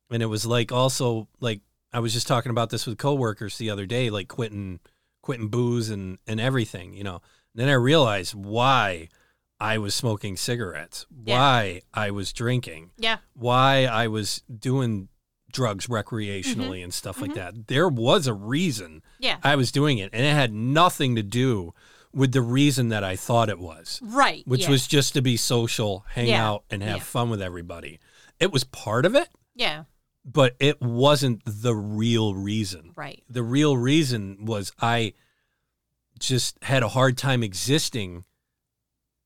And it was like also like I was just talking about this with coworkers the other day, like quitting quitting booze and and everything, you know. And then I realized why I was smoking cigarettes, Yeah. why I was drinking, Yeah. why I was doing drugs recreationally mm-hmm. and stuff like mm-hmm. that. There was a reason Yeah. I was doing it, and it had nothing to do with the reason that I thought it was, Right. which yeah. was just to be social, hang Yeah. out, and have fun with everybody. It was part of it, Yeah. but it wasn't the real reason. Right. The real reason was I just had a hard time existing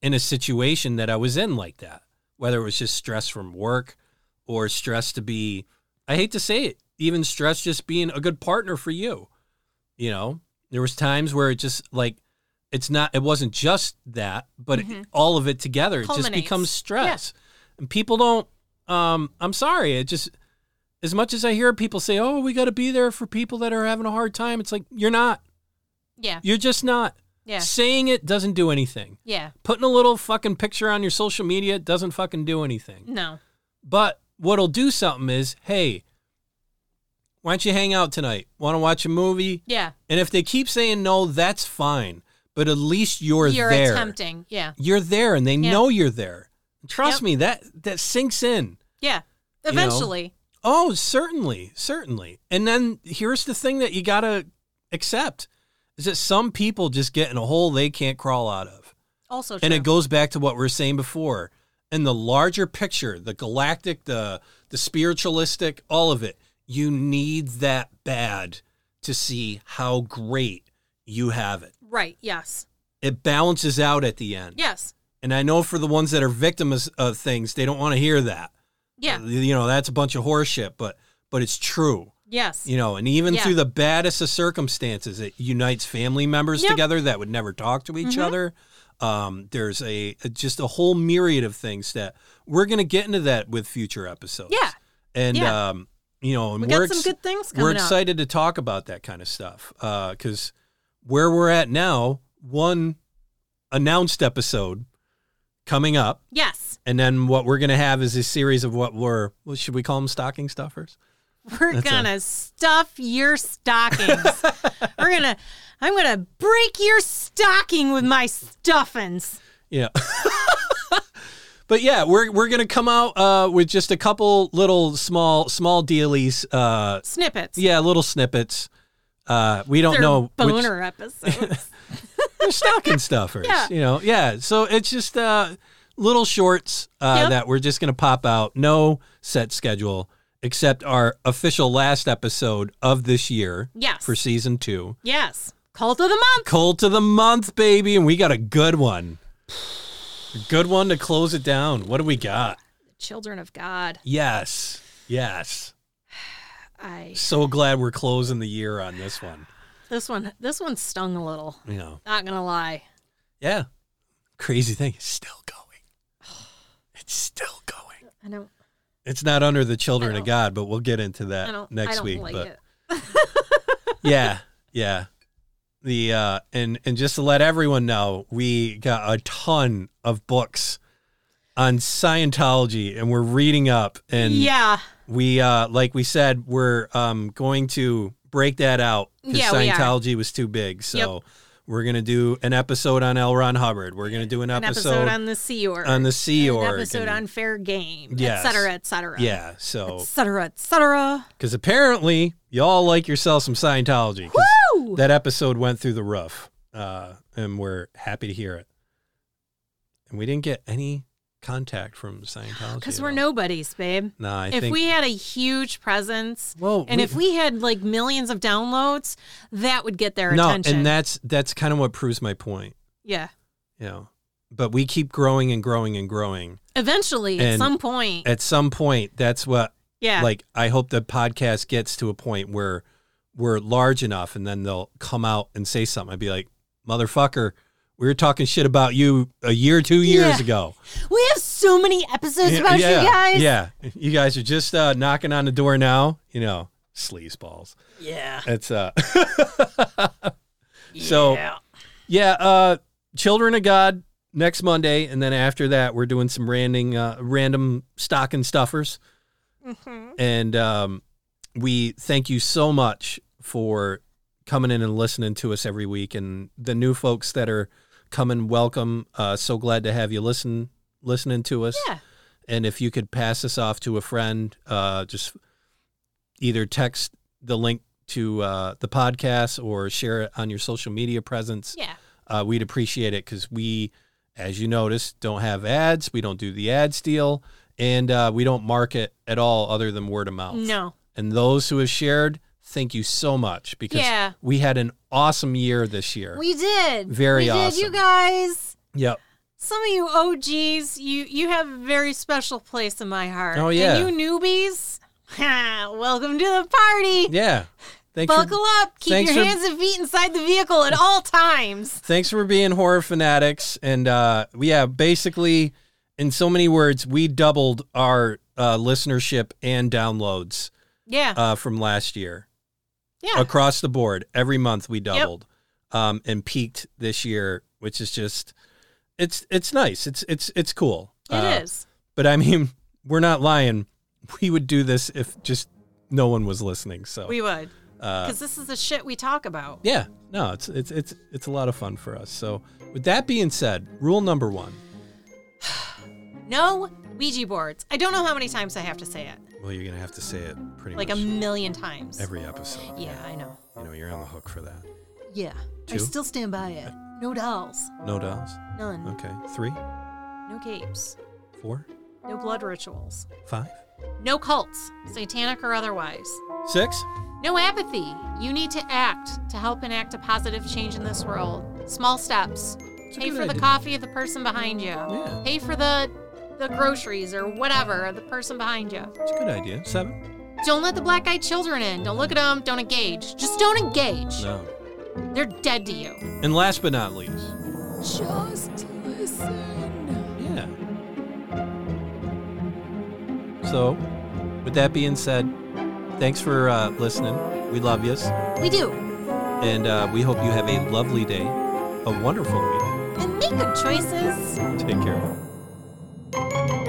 in a situation that I was in like that, whether it was just stress from work or stress to be, I hate to say it, even stress just being a good partner for you. You know, there was times where it just like, it's not, it wasn't just that, but it- Mhm. all of it together, it just becomes stress. And people don't, um, I'm sorry, it just, as much as I hear people say, oh, we got to be there for people that are having a hard time, it's like, you're not. Yeah. You're just not. Yeah. Saying it doesn't do anything. Yeah. Putting a little fucking picture on your social media doesn't fucking do anything. No. But what'll do something is, hey, why don't you hang out tonight? Want to watch a movie? Yeah. And if they keep saying no, that's fine. But at least you're, there. You're attempting. Yeah. You're there, and they Yeah. know you're there. Trust Yep. me, that that sinks in. Yeah. You know? Eventually. Oh, certainly, certainly. And then here's the thing that you gotta accept is that some people just get in a hole they can't crawl out of. Also true. And it goes back to what we were saying before. In the larger picture, the galactic, the the spiritualistic, all of it, you need that bad to see how great you have it. right. Yes. It balances out at the end. Yes. And I know for the ones that are victims of things, they don't want to hear that. Yeah. You know, that's a bunch of horseshit, but but it's true. Yes. You know, and even Yeah. through the baddest of circumstances, it unites family members Yep. together that would never talk to each Mhm. other. Um, there's a, a- just a whole myriad of things that we're going to get into that with future episodes. Yeah. and Yeah. um, you know, and We some ex- good things coming we're up. excited to talk about that kind of stuff because where we're at now, one announced episode coming up, Yes. and then what we're going to have is a series of what we're what should we call them stocking stuffers? We're That's gonna stuff your stockings. [LAUGHS] We're gonna I'm gonna break your stocking with my stuffings. Yeah. [LAUGHS] but yeah, we're we're gonna come out uh, with just a couple little small small dealies. Uh, Snippets. yeah, little snippets. Uh, we don't They're know which boner [LAUGHS] episodes. they're stocking stuffers. Yeah. You know, yeah. So it's just uh, little shorts uh, Yep. that we're just gonna pop out. No set schedule except our official last episode of this year yes. for season two. yes. Cult of the month. Cult of the month, baby, and we got a good one. A good one to close it down. What do we got? Children of God. Yes. Yes. [SIGHS] I So glad we're closing the year on this one. this one this one stung a little. You know. Not gonna lie. Yeah. Crazy thing. It's still going. [SIGHS] It's still going. I don't It's not under the children of God, but we'll get into that next I don't week. like but it. [LAUGHS] yeah, yeah. The uh and and just to let everyone know, we got a ton of books on Scientology and we're reading up and yeah. we uh like we said we're um going to break that out because Yeah. Scientology was too big. So we're gonna do an episode on L. Ron Hubbard. We're gonna do an, An episode, episode on the Sea Org. on the Sea An Org. episode and- on fair game. Yes. Et cetera, et cetera. yeah. So Et cetera, et cetera. because apparently y'all like yourself some Scientology. Woo! That episode went through the roof, uh, and we're happy to hear it. And we didn't get any contact from Scientology Because we're nobodies, babe. Nah, I if think we had a huge presence well, and if we had like millions of downloads, that would get their no, attention. and that's that's kind of what proves my point. yeah. You know, but we keep growing and growing and growing. Eventually, at some point. At some point, that's what yeah. like I hope the podcast gets to a point where we're large enough, and then they'll come out and say something. I'd be like, motherfucker. We were talking shit about you a year, two years Yeah. ago. we have so many episodes Yeah, about yeah, you guys. Yeah, you guys are just uh, knocking on the door now. You know, sleaze balls. Yeah. It's uh, [LAUGHS] So- Yeah. yeah. Uh, Children of God next Monday, and then after that, we're doing some random, uh, random stocking stuffers. Mhm. And um, we thank you so much for coming in and listening to us every week, and the new folks that are coming, welcome. Uh, so glad to have you listen listening to us. Yeah. And if you could pass this off to a friend, uh, just either text the link to uh, the podcast or share it on your social media presence. Yeah. Uh, we'd appreciate it because we, as you notice, don't have ads. We don't do the ad deal, and uh, we don't market at all other than word of mouth. No. And those who have shared, thank you so much because Yeah. we had an awesome year this year. We did. Very we did, awesome. you guys. yep. Some of you OGs, you you have a very special place in my heart. Oh, yeah. And you newbies, [LAUGHS] welcome to the party. Yeah. Thanks Buckle for, up. Keep your for- hands and feet inside the vehicle at all times. [LAUGHS] thanks for being horror fanatics. And uh, yeah, basically, in so many words, we doubled our uh, listenership and downloads Yeah. uh, from last year. Yeah. across the board every month we doubled um, and peaked this year which is just it's it's nice it's it's it's cool It is. Uh, but i mean we're not lying we would do this if just no one was listening so We would. uh, Because this is the shit we talk about. yeah no it's it's it's it's a lot of fun for us so with that being said rule number one [SIGHS] No Ouija boards. I don't know how many times I have to say it. Well you're gonna have to say it pretty Like a million times. every episode yeah, I know. you know you're on the hook for that Yeah. I still stand by it. No dolls. no dolls None. okay three No capes. four No blood rituals. five No cults, satanic or otherwise. six No apathy. You need to act to help enact a positive change in this world. Small steps. Pay for the coffee of the person behind you. Yeah. Pay for the the groceries or whatever of the person behind you. it's a good idea seven Don't let the black-eyed children in. Don't look at them. Don't engage. Just don't engage. no They're dead to you. And last but not least, Just listen. yeah. So, with that being said, thanks for uh, listening. We love you, We do. and uh, we hope you have a lovely day, a wonderful week. And make good choices. Take care. Thank you.